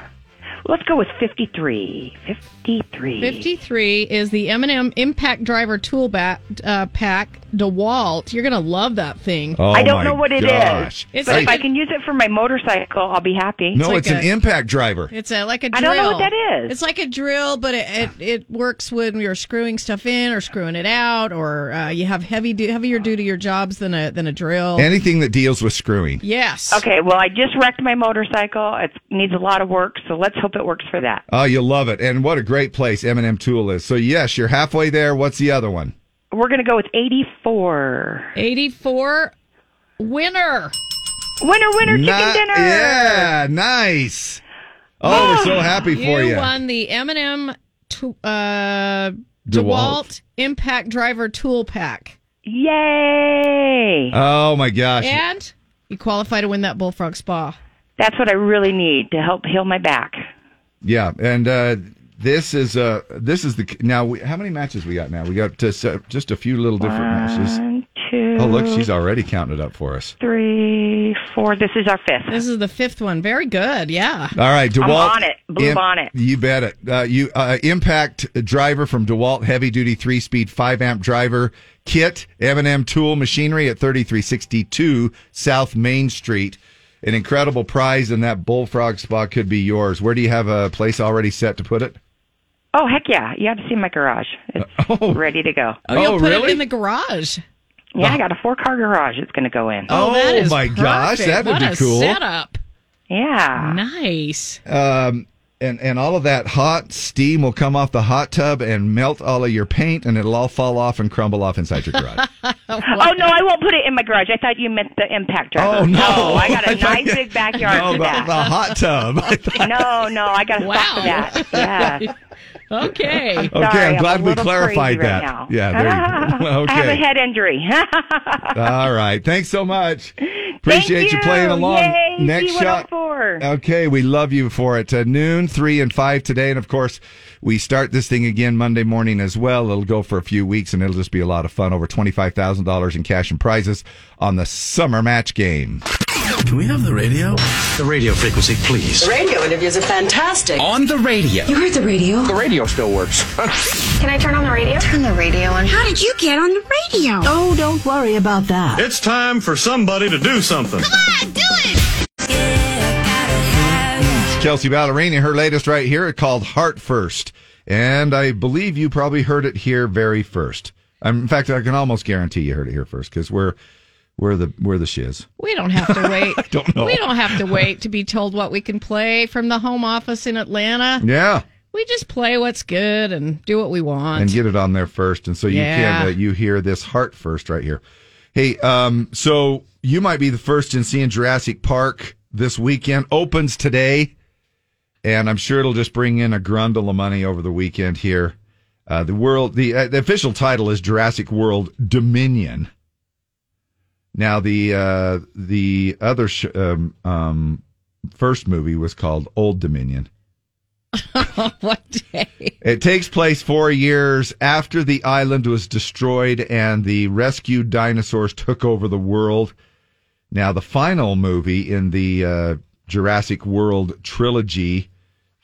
Let's go with 53. 53. 53 is the M&M Impact Driver Tool ba- uh, Pack DeWalt. You're going to love that thing. Oh I don't know what it is, gosh. It's but like if I a- can use it for my motorcycle, I'll be happy. No, like it's an a- impact driver. It's a, like a I drill. I don't know what that is. It's like a drill, but it, it, it works when you're screwing stuff in or screwing it out, or uh, you have heavy du- heavier duty your jobs than a than a drill. Anything that deals with screwing. yes. Okay, well, I just wrecked my motorcycle. It needs a lot of work, so let's hope it works for that. Oh, you'll love it. And what a great place M&M Tool is. So, yes, you're halfway there. What's the other one? We're going to go with 84. 84 winner. Winner, winner, chicken Ni- dinner. Yeah, nice. Oh, we're so happy for you. you. won the M&M to, uh, DeWalt. DeWalt Impact Driver Tool Pack. Yay! Oh, my gosh. And you qualify to win that Bullfrog Spa. That's what I really need to help heal my back. Yeah, and uh, this is uh, this is the now. We, how many matches we got now? We got just, uh, just a few little different matches. One, two, Oh, look, she's already counting it up for us. three, four. This is our fifth. This is the fifth one. Very good. Yeah. All right, DeWalt. I'm DeWalt. on it. Blue bonnet. You bet it. Uh, you uh, impact driver from DeWalt, heavy duty three speed five amp driver kit, M&M Tool Machinery at thirty three sixty two South Main Street. An incredible prize, and that bullfrog spot could be yours. Where do you have a place already set to put it? Oh heck yeah! You have to see my garage. It's Oh. ready to go. Oh, you'll Oh, put really? it in the garage. Yeah, I got a four car garage. It's going to go in. Oh, that is my gosh, perfect. that would what be a cool. Setup. Yeah. Nice. Um, and and all of that hot steam will come off the hot tub and melt all of your paint, and it'll all fall off and crumble off inside your garage. Oh no, I won't put it in my garage. I thought you meant the impact driver. Oh, no. I got a I thought nice big backyard no, for the, that. the hot tub. no, no, I got a spot for that. Yeah. Okay. Okay, Sorry, I'm glad a we clarified that. Right. Yeah, there you go. I have a head injury. All right. Thanks so much. Appreciate you. you. playing along. Yay, Next shot. Z104. Okay, we love you for it. Uh, noon, three, and five today, and of course, we start this thing again Monday morning as well. It'll go for a few weeks, and it'll just be a lot of fun. Over twenty five thousand dollars in cash and prizes on the summer match game. Can we have the radio? The radio frequency, please. The radio interviews are fantastic. On the radio. You heard the radio? The radio still works. Can I turn on the radio? Turn the radio on. How did you get on the radio? Oh, don't worry about that. It's time for somebody to do something. Come on, do it! It's Kelsea Ballerini, her latest right here, called Heart First. And I believe you probably heard it here very first. Um, in fact, I can almost guarantee you heard it here first because we're, we're, the, we're the shiz. We don't have to wait. don't know. We don't have to wait to be told what we can play from the home office in Atlanta. Yeah. We just play what's good and do what we want. and get it on there first. And so you Yeah. can uh, you hear this heart first right here. Hey, um, so you might be the first in seeing Jurassic Park this weekend. Opens today, and I'm sure it'll just bring in a grundle of money over the weekend here. Uh, the world, the, uh, the official title is Jurassic World Dominion. Now the uh, the other sh- um, um, first movie was called Old Dominion. what day? It takes place four years after the island was destroyed and the rescued dinosaurs took over the world. Now, the final movie in the uh, Jurassic World trilogy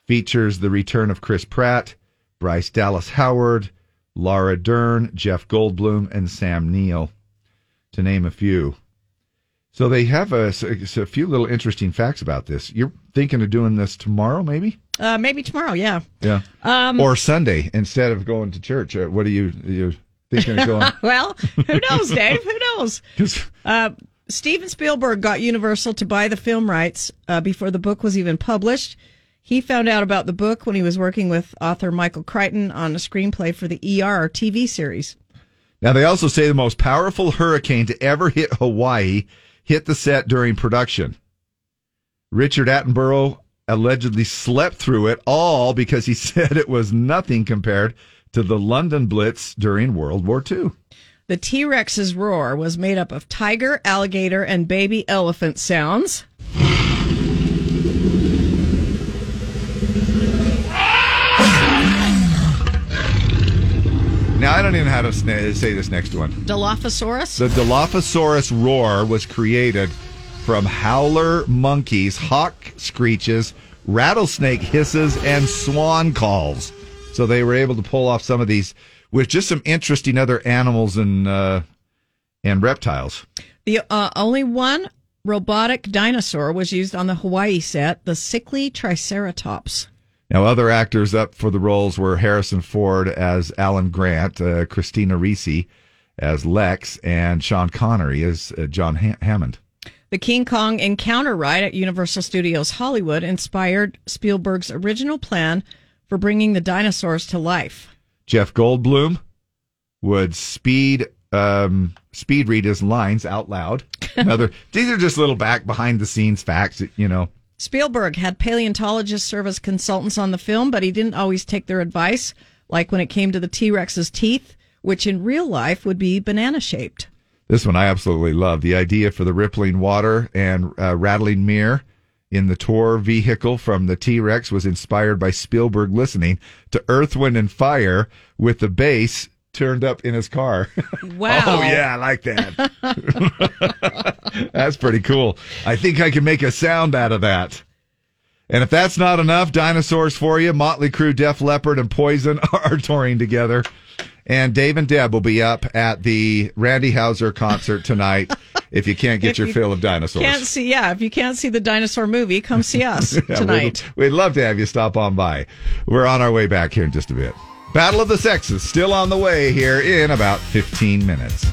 features the return of Chris Pratt, Bryce Dallas Howard, Laura Dern, Jeff Goldblum, and Sam Neill, to name a few. So they have a, a few little interesting facts about this. You're thinking of doing this tomorrow, maybe? Uh, maybe tomorrow. Yeah. Yeah. Um, or Sunday instead of going to church. Uh, What are you you thinking of going? well, who knows, Dave? Who knows? Uh, Steven Spielberg got Universal to buy the film rights uh, before the book was even published. He found out about the book when he was working with author Michael Crichton on a screenplay for the ER TV series. Now they also say the most powerful hurricane to ever hit Hawaii hit the set during production. Richard Attenborough allegedly slept through it all because he said it was nothing compared to the London Blitz during World War II. The T Rex's roar was made up of tiger, alligator, and baby elephant sounds. Now I don't even know how to sna- say this next one. Dilophosaurus? The Dilophosaurus roar was created from howler monkeys, hawk screeches, rattlesnake hisses, and swan calls. So they were able to pull off some of these with just some interesting other animals and uh, and reptiles. The uh, only one robotic dinosaur was used on the Hawaii set, the sickly Triceratops. Now, other actors up for the roles were Harrison Ford as Alan Grant, uh, Christina Ricci as Lex, and Sean Connery as uh, John ha- Hammond. The King Kong encounter ride at Universal Studios Hollywood inspired Spielberg's original plan for bringing the dinosaurs to life. Jeff Goldblum would speed um, speed read his lines out loud. Another these are just little back behind the scenes facts, you know. Spielberg had paleontologists serve as consultants on the film, but he didn't always take their advice, like when it came to the T Rex's teeth, which in real life would be banana shaped. This one I absolutely love. The idea for the rippling water and uh, rattling mirror in the tour vehicle from the T Rex was inspired by Spielberg listening to Earth, Wind, and Fire with the bass turned up in his car. Wow. oh, yeah, I like that. that's pretty cool. I think I can make a sound out of that. And if that's not enough dinosaurs for you, Motley Crue, Def Leppard, and Poison are touring together. And Dave and Deb will be up at the Randy Houser concert tonight if you can't get If your you fill of dinosaurs. Can't see, yeah. If you can't see the dinosaur movie, come see us Yeah, tonight. We'd, we'd love to have you stop on by. We're on our way back here in just a bit. Battle of the Sexes still on the way here in about 15 minutes.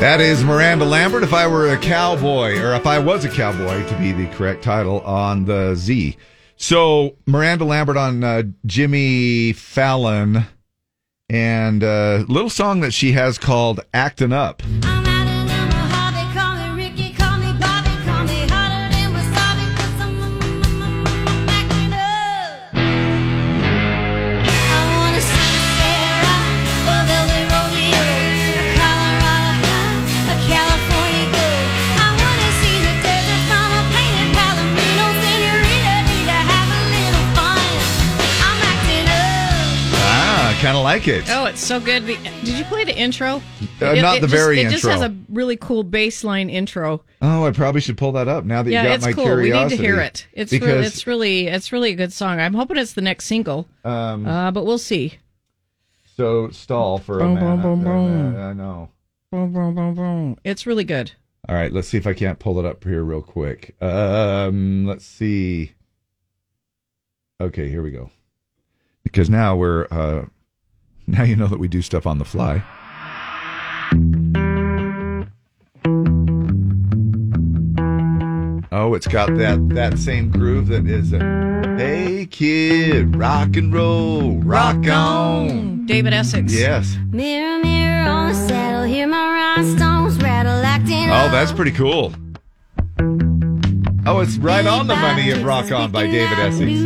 That is Miranda Lambert. If I were a cowboy, or if I was a cowboy, to be the correct title on the Z. So Miranda Lambert on uh, Jimmy Fallon, and a little song that she has called "Acting Up." Kind of like it. Oh, it's so good. The- Did you play the intro? Uh, not the just, very It just has a really cool bass line intro. Oh, I probably should pull that up now that yeah, you got my curiosity. Yeah, it's my cool. curiosity. We need to hear it. It's because really, it's really, it's really a good song. I'm hoping it's the next single, um, uh, but we'll see. so stall for a Boom, minute. boom, boom, boom. I know. Boom, boom, boom, boom. It's really good. All right, let's see if I can't pull it up here real quick. Um, let's see. Okay, here we go. Because now we're uh, now you know that we do stuff on the fly. Oh, it's got that that same groove that is. Uh, hey kid, rock and roll, rock on. David Essex. Yes. Mirror, mirror on the saddle, hear my rhinestones rattle, acting Oh, that's pretty cool. Oh, it's right on the money of Rock On by David Essex.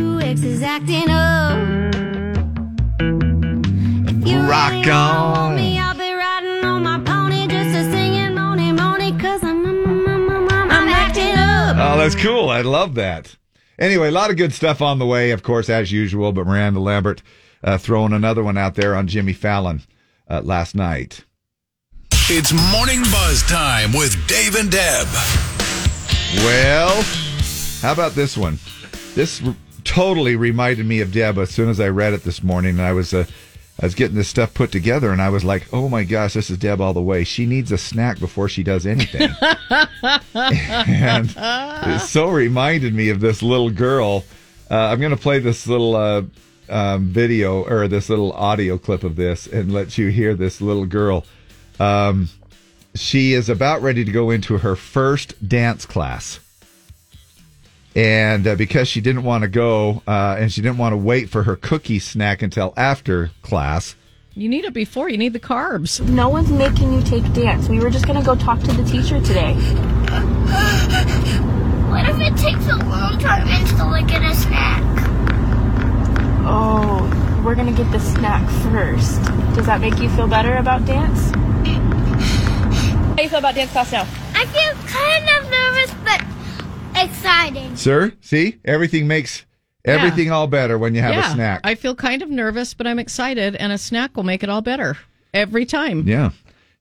You Rock really want me, on. I'll be riding on my pony just a singing money, money, cause I'm, I'm, I'm, I'm, I'm, I'm acting up. Oh, that's cool. I love that. Anyway, a lot of good stuff on the way, of course, as usual. But Miranda Lambert uh, throwing another one out there on Jimmy Fallon uh, last night. It's morning buzz time with Dave and Deb. Well, how about this one? This r- totally reminded me of Deb as soon as I read it this morning. And I was uh, I was getting this stuff put together, and I was like, "Oh my gosh, this is Deb all the way. She needs a snack before she does anything." and it so reminded me of this little girl. Uh, I'm going to play this little uh, um, video or this little audio clip of this and let you hear this little girl. Um, she is about ready to go into her first dance class. And uh, because she didn't want to go uh, and she didn't want to wait for her cookie snack until after class, You need it before. You need the carbs. No one's making you take dance. We were just gonna go talk to the teacher today. What if it takes a long time and still I get a snack? Oh, we're gonna get the snack first. Does that make you feel better about dance? How do you feel about dance class now? I feel kind of nervous but excited. sir, see, everything makes everything all better when you have yeah, a snack. I feel kind of nervous, but I'm excited, and a snack will make it all better every time. Yeah.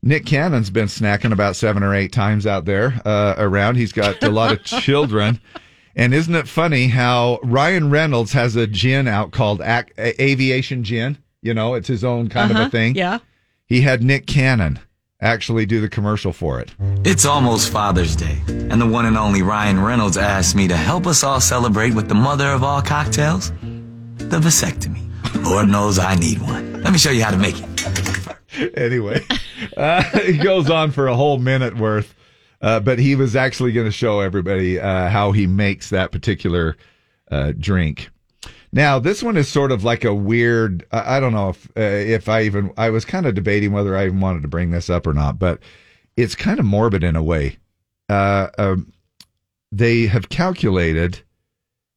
Nick Cannon's been snacking about seven or eight times out there uh, around. He's got a lot of children. And isn't it funny how Ryan Reynolds has a gin out called Ac- A- Aviation Gin? You know, it's his own kind of Uh-huh, a thing. yeah. He had Nick Cannon actually do the commercial for it. It's almost Father's Day, and the one and only Ryan Reynolds asked me to help us all celebrate with the mother of all cocktails, the vasectomy. Lord knows I need one. Let me show you how to make it. anyway, uh, he goes on for a whole minute worth, uh, but he was actually going to show everybody uh, how he makes that particular uh, drink. Now, this one is sort of like a weird. I don't know if uh, if I even I was kind of debating whether I even wanted to bring this up or not, but it's kind of morbid in a way. Uh, um, they have calculated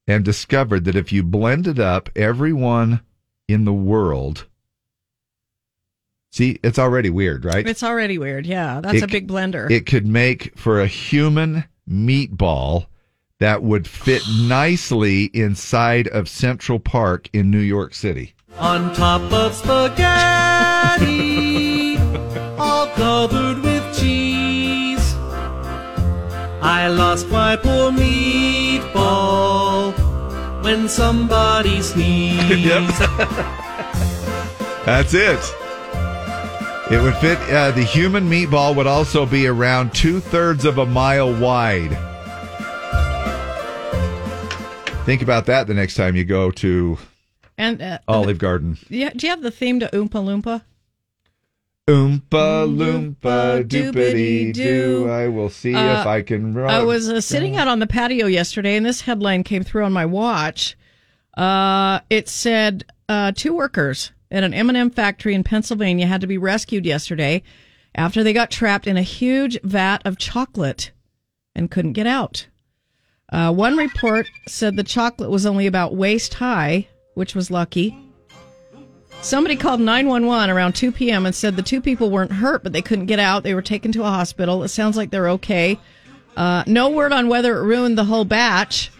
and discovered that if you blended up everyone in the world, see, it's already weird, right? It's already weird. Yeah, that's It a big blender. It could make for a human meatball that would fit nicely inside of Central Park in New York City. On top of spaghetti, all covered with cheese. I lost my poor meatball when somebody sneezed. yep. That's it. It would fit. Uh, the human meatball would also be around two thirds of a mile wide. Think about that the next time you go to and uh, Olive Garden. yeah, do you have the theme to Oompa Loompa? Oompa loompa doopity doo. I will see Uh, if I can run. I was uh, sitting out on the patio yesterday, and this headline came through on my watch. Uh, it said uh, two workers at an M&M factory in Pennsylvania had to be rescued yesterday after they got trapped in a huge vat of chocolate and couldn't get out. Uh, one report said the chocolate was only about waist high, which was lucky. Somebody called 911 around 2 p.m. and said the two people weren't hurt, but they couldn't get out. They were taken to a hospital. It sounds like they're okay. Uh, no word on whether it ruined the whole batch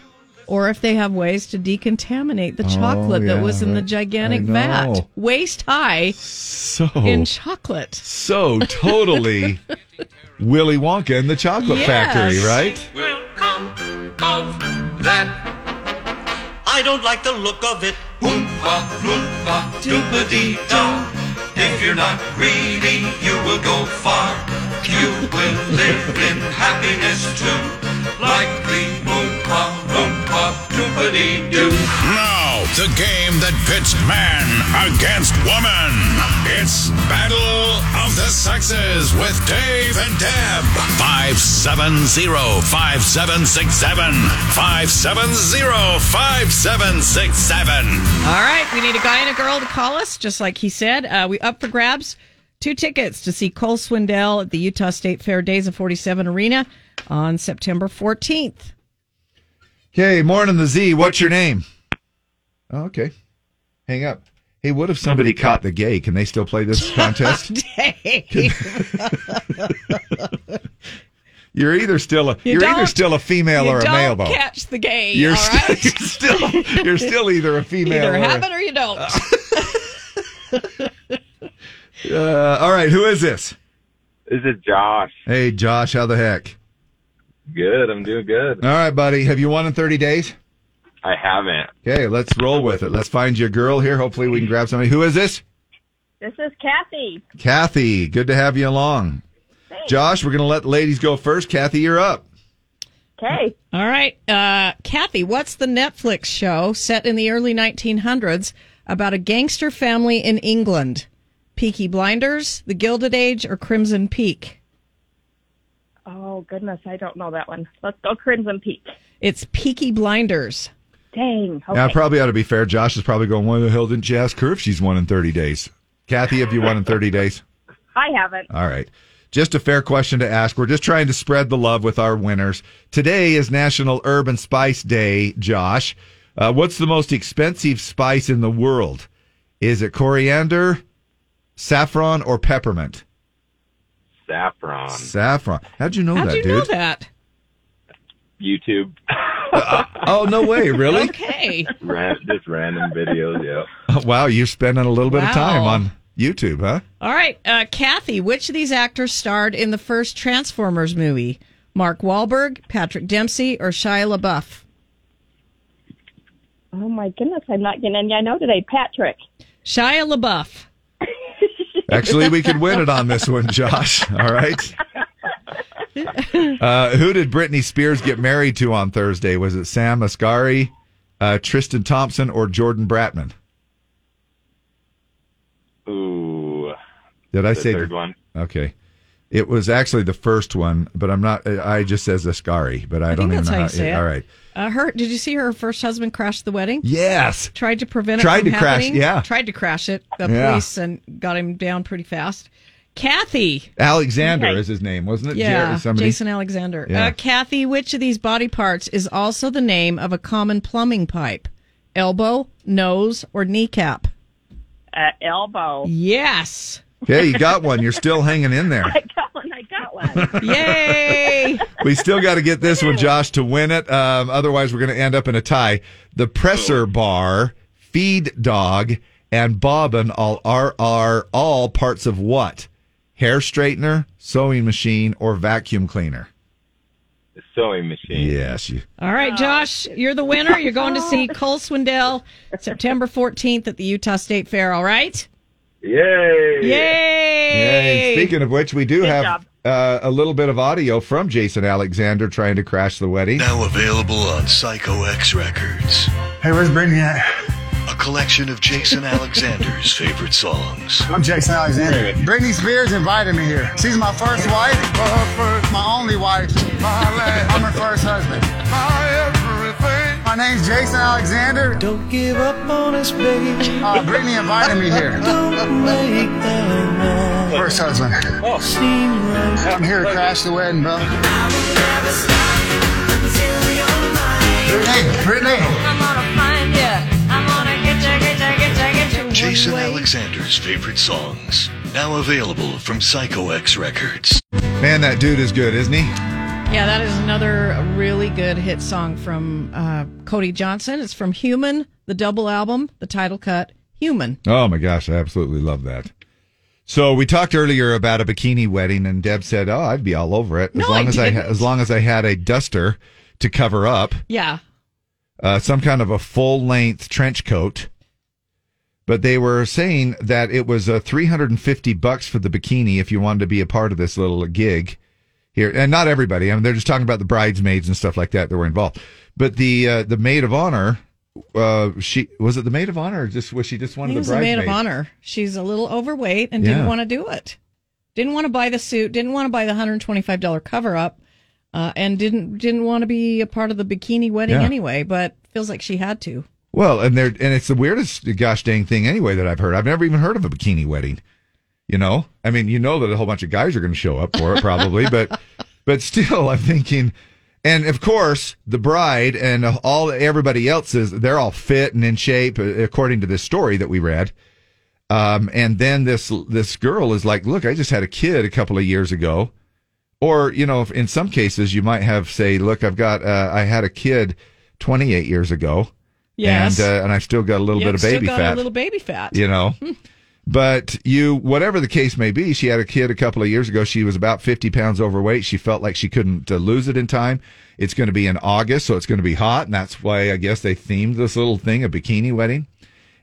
or if they have ways to decontaminate the Oh, chocolate that was in the gigantic vat, waist high So in chocolate. so totally Willy Wonka and the Chocolate Yes. Factory, right? Of that. I don't like the look of it. Oompa, loompa, doobity-da. If you're not greedy, you will go far. You will live in happiness too. Like the Oompa, loompa, doobity-doo. Now, the game that pits man against woman. It's Battle of the Sexes with Dave and Deb. 570-5767. 570-5767. All right, we need a guy and a girl to call us, just like he said. Uh, we up for grabs two tickets to see Cole Swindell at the Utah State Fair Days of 47 Arena on September 14th. Okay, morning the Z. What's your name? Oh, okay. Hang up. Hey, what if somebody caught the gay? Can they still play this contest? You're either still a You are either still a female or a male, though. catch the gay, You're, all still, right? you're still you're still either a female Either or have it or you don't. uh, all right. Who is this? This is Josh. Hey, Josh. How the heck? Good. I'm doing good. All right, buddy. Have you won in 30 days? I haven't. Okay, let's roll with it. Let's find your girl here. Hopefully, we can grab somebody. Who is this? This is Kathy. Kathy. Good to have you along. Josh, we're going to let the ladies go first. Kathy, you're up. Okay. All right. Uh, Kathy, what's the Netflix show set in the early 1900s about a gangster family in England? Peaky Blinders, The Gilded Age, or Crimson Peak? Oh goodness, I don't know that one. Let's go Crimson Peak. It's Peaky Blinders. Dang. Okay. Now, I probably ought to be fair. Josh is probably going, why the hell didn't you ask her if she's won in 30 days? Kathy, have you won in 30 days? I haven't. All right. Just a fair question to ask. We're just trying to spread the love with our winners. Today is National Urban Spice Day, Josh. Uh, what's the most expensive spice in the world? Is it coriander, saffron, or peppermint? Saffron. Saffron. How'd you know How'd that, you dude? know that? YouTube. Uh, uh, oh, no way. Really? Okay. Ran, just random videos. Yeah. Uh, wow, you're spending a little bit of time on YouTube, huh? All right, uh, Kathy, which of these actors starred in the first Transformers movie? Mark Wahlberg, Patrick Dempsey, or Shia LaBeouf? Oh my goodness, I'm not getting any. I know today, Patrick. Shia LaBeouf. Actually, we could win it on this one, Josh. All right. Uh, who did Britney Spears get married to on Thursday? Was it Sam Asghari, uh, Tristan Thompson, or Jordan Bratman? Ooh. Did I say The say third one? Okay. It was actually the first one, but I'm not. I just says Asghari, but I, I don't think even that's know how you say it. All right. Uh, her, did you see her first husband crash the wedding? Yes. Tried to prevent it Tried from to crash, yeah. Tried to crash it. The Yeah. police and got him down pretty fast. Kathy. Alexander Okay. is his name, wasn't it? Yeah, Jerry. Jason Alexander. Yeah. Uh, Kathy, which of these body parts is also the name of a common plumbing pipe? Elbow, nose, or kneecap? Uh, elbow. Yes. Okay, you got one. You're still hanging in there. I got one. I got one. Yay! We still got to get this one, Josh, to win it. Um, otherwise, we're going to end up in a tie. The presser bar, feed dog, and bobbin all are are all parts of what? Hair straightener, sewing machine, or vacuum cleaner? The sewing machine. Yes, you. All right, Josh, you're the winner. You're going to see Cole Swindell September 14th at the Utah State Fair, all right? Yay! Yay! Yay! Speaking of which, we do Good have job. Uh, a little bit of audio from Jason Alexander trying to crash the wedding. Now available on Psycho X Records. Hey, where's Brittany at? A collection of Jason Alexander's favorite songs. I'm Jason Alexander. Britney Spears invited me here. She's my first wife, my only wife. I'm her first husband. My name's Jason Alexander. Don't give up on us, baby. Uh, Brittany invited me here. Don't make that First husband. I'm here to crash the wedding, bro. Brittany, Brittany. I'm gonna find ya. I'm gonna get ya, get ya, get ya, get ya. Jason Alexander's favorite songs. Now available from Psycho X Records. Man, that dude is good, isn't he? Yeah, that is another really good hit song from uh, Cody Johnson. It's from Human, the double album, the title cut, Human. Oh my gosh, I absolutely love that. So we talked earlier about a bikini wedding, and Deb said, "Oh, I'd be all over it as No, long I as I didn't. as long as I had a duster to cover up, Yeah. uh, some kind of a full length trench coat." But they were saying that it was uh, 350 bucks for the bikini if you wanted to be a part of this little gig here, and not everybody. I mean, they're just talking about the bridesmaids and stuff like that that were involved. But the uh, the maid of honor, uh, she was it the maid of honor, or just was she just one of the a maid of honor. She's a little overweight and Yeah. didn't want to do it. Didn't want to buy the suit. Didn't want to buy the hundred twenty-five dollar cover up, uh, and didn't didn't want to be a part of the bikini wedding Yeah. anyway. But feels like she had to. Well, and they're and it's the weirdest gosh dang thing anyway that I've heard. I've never even heard of a bikini wedding. You know, I mean, you know that a whole bunch of guys are going to show up for it probably, but but still, I'm thinking. And of course, the bride and all everybody else is they're all fit and in shape uh, according to this story that we read. Um, and then this this girl is like, "Look, I just had a kid a couple of years ago." Or you know, in some cases, you might have say, "Look, I've got uh, I had a kid 28 years ago." Yes. and uh, and I've still got a little Yep, bit of still baby got fat. A little baby fat. You know, but you whatever the case may be, she had a kid a couple of years ago. She was about fifty pounds overweight. She felt like she couldn't uh, lose it in time. It's going to be in August, so it's going to be hot, and that's why I guess they themed this little thing a bikini wedding.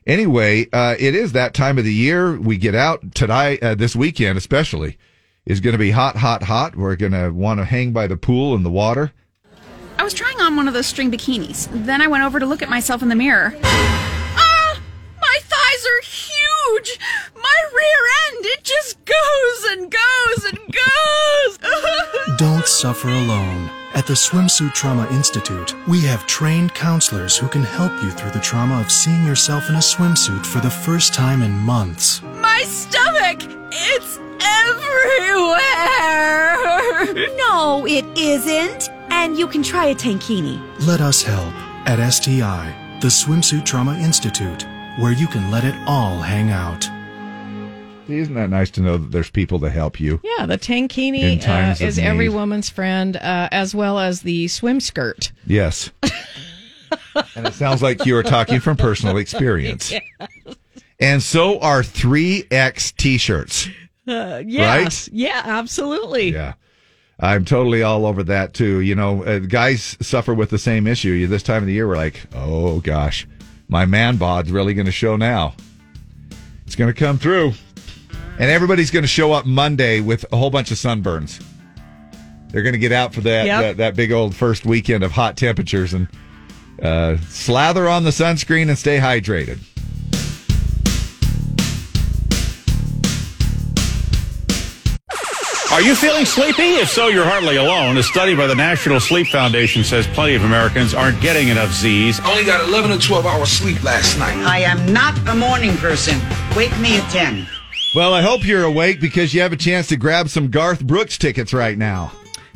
Anyway, uh, it is that time of the year. We get out tonight, uh, this weekend especially, is going to be hot, hot, hot. We're going to want to hang by the pool in the water. I was trying on one of those string bikinis. Then I went over to look at myself in the mirror. My thighs are huge! My rear end, it just goes and goes and goes! Don't suffer alone. At the Swimsuit Trauma Institute, we have trained counselors who can help you through the trauma of seeing yourself in a swimsuit for the first time in months. My stomach, it's everywhere! No, it isn't. And you can try a tankini. Let us help at STI, the Swimsuit Trauma Institute, where you can let it all hang out. Isn't that nice to know that there's people to help you? Yeah, the tankini uh, is every woman's friend, uh, as well as the swim skirt. Yes. and it sounds like you are talking from personal experience. And so are 3X t shirts. Uh, yes. Yeah, absolutely. Yeah. I'm totally all over that too. You know, uh, guys suffer with the same issue. This time of the year, we're like, oh gosh, my man bod's really going to show now. It's going to come through. And everybody's going to show up Monday with a whole bunch of sunburns. They're going to get out for that, Yep. that that big old first weekend of hot temperatures and uh, slather on the sunscreen and stay hydrated. Are you feeling sleepy? If so, you're hardly alone. A study by the National Sleep Foundation says plenty of Americans aren't getting enough Z's. I Only got 11 or 12 hours sleep last night. I am not a morning person. Wake me at 10. Well, I hope you're awake because you have a chance to grab some Garth Brooks tickets right now.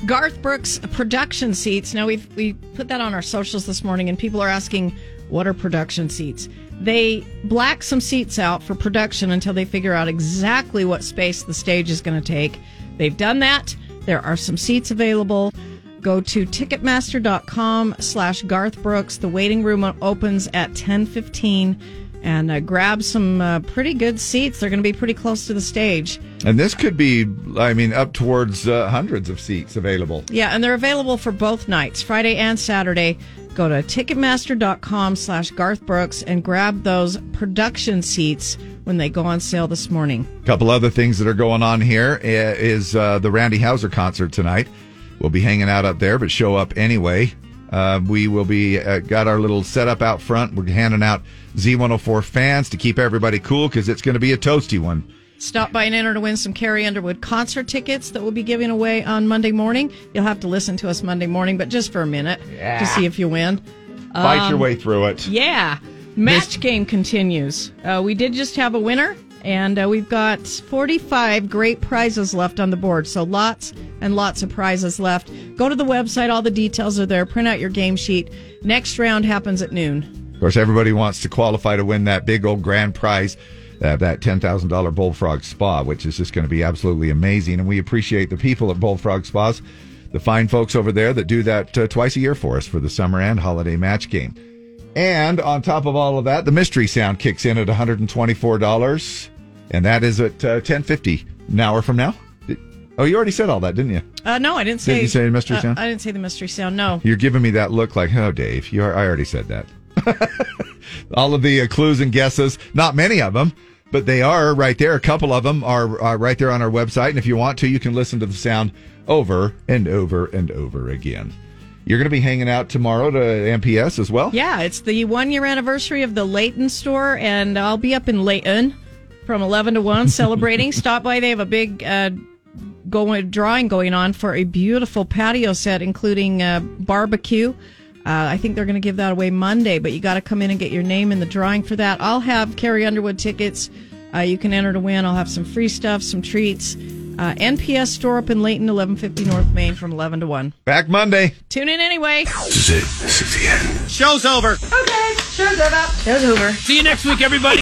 Garth Brooks production seats. Now we've we put that on our socials this morning, and people are asking, "What are production seats?" They black some seats out for production until they figure out exactly what space the stage is going to take. They've done that. There are some seats available. Go to ticketmaster.com slash Garth Brooks. The waiting room opens at 1015 and uh, grab some uh, pretty good seats. They're going to be pretty close to the stage. And this could be, I mean, up towards uh, hundreds of seats available. Yeah, and they're available for both nights, Friday and Saturday. Go to ticketmaster.com slash Garth Brooks and grab those production seats when they go on sale this morning. A couple other things that are going on here is uh, the Randy Houser concert tonight. We'll be hanging out up there, but show up anyway. Uh, we will be uh, got our little setup out front. We're handing out Z104 fans to keep everybody cool because it's going to be a toasty one. Stop by and enter to win some Carrie Underwood concert tickets that we'll be giving away on Monday morning. You'll have to listen to us Monday morning, but just for a minute Yeah. to see if you win. Fight your Um, way through it. Yeah. Match game continues. Uh, we did just have a winner, and uh, we've got 45 great prizes left on the board. So lots and lots of prizes left. Go to the website. All the details are there. Print out your game sheet. Next round happens at noon. Of course, everybody wants to qualify to win that big old grand prize, uh, that $10,000 Bullfrog Spa, which is just going to be absolutely amazing. And we appreciate the people at Bullfrog Spas the fine folks over there that do that uh, twice a year for us for the summer and holiday match game. And on top of all of that, the mystery sound kicks in at $124, and that is at uh, 1050 an hour from now. Oh, you already said all that, didn't you? Uh, no, I didn't say. Did you say mystery uh, sound? I didn't say the mystery sound. No. You're giving me that look like, oh, Dave, you are, I already said that. All of the uh, clues and guesses, not many of them, but they are right there. A couple of them are, are right there on our website. And if you want to, you can listen to the sound over and over and over again. You're going to be hanging out tomorrow to NPS as well? Yeah, it's the one year anniversary of the Layton store, and I'll be up in Layton from 11 to 1 celebrating. Stop by. They have a big uh, going drawing going on for a beautiful patio set, including uh, barbecue. Uh, I think they're going to give that away Monday, but you got to come in and get your name in the drawing for that. I'll have Carrie Underwood tickets. Uh, you can enter to win. I'll have some free stuff, some treats. Uh, NPS store up in Layton, 1150 North Main from 11 to 1. Back Monday. Tune in anyway. This is it. This is the end. Show's over. Okay, show's over. Show's over. See you next week, everybody.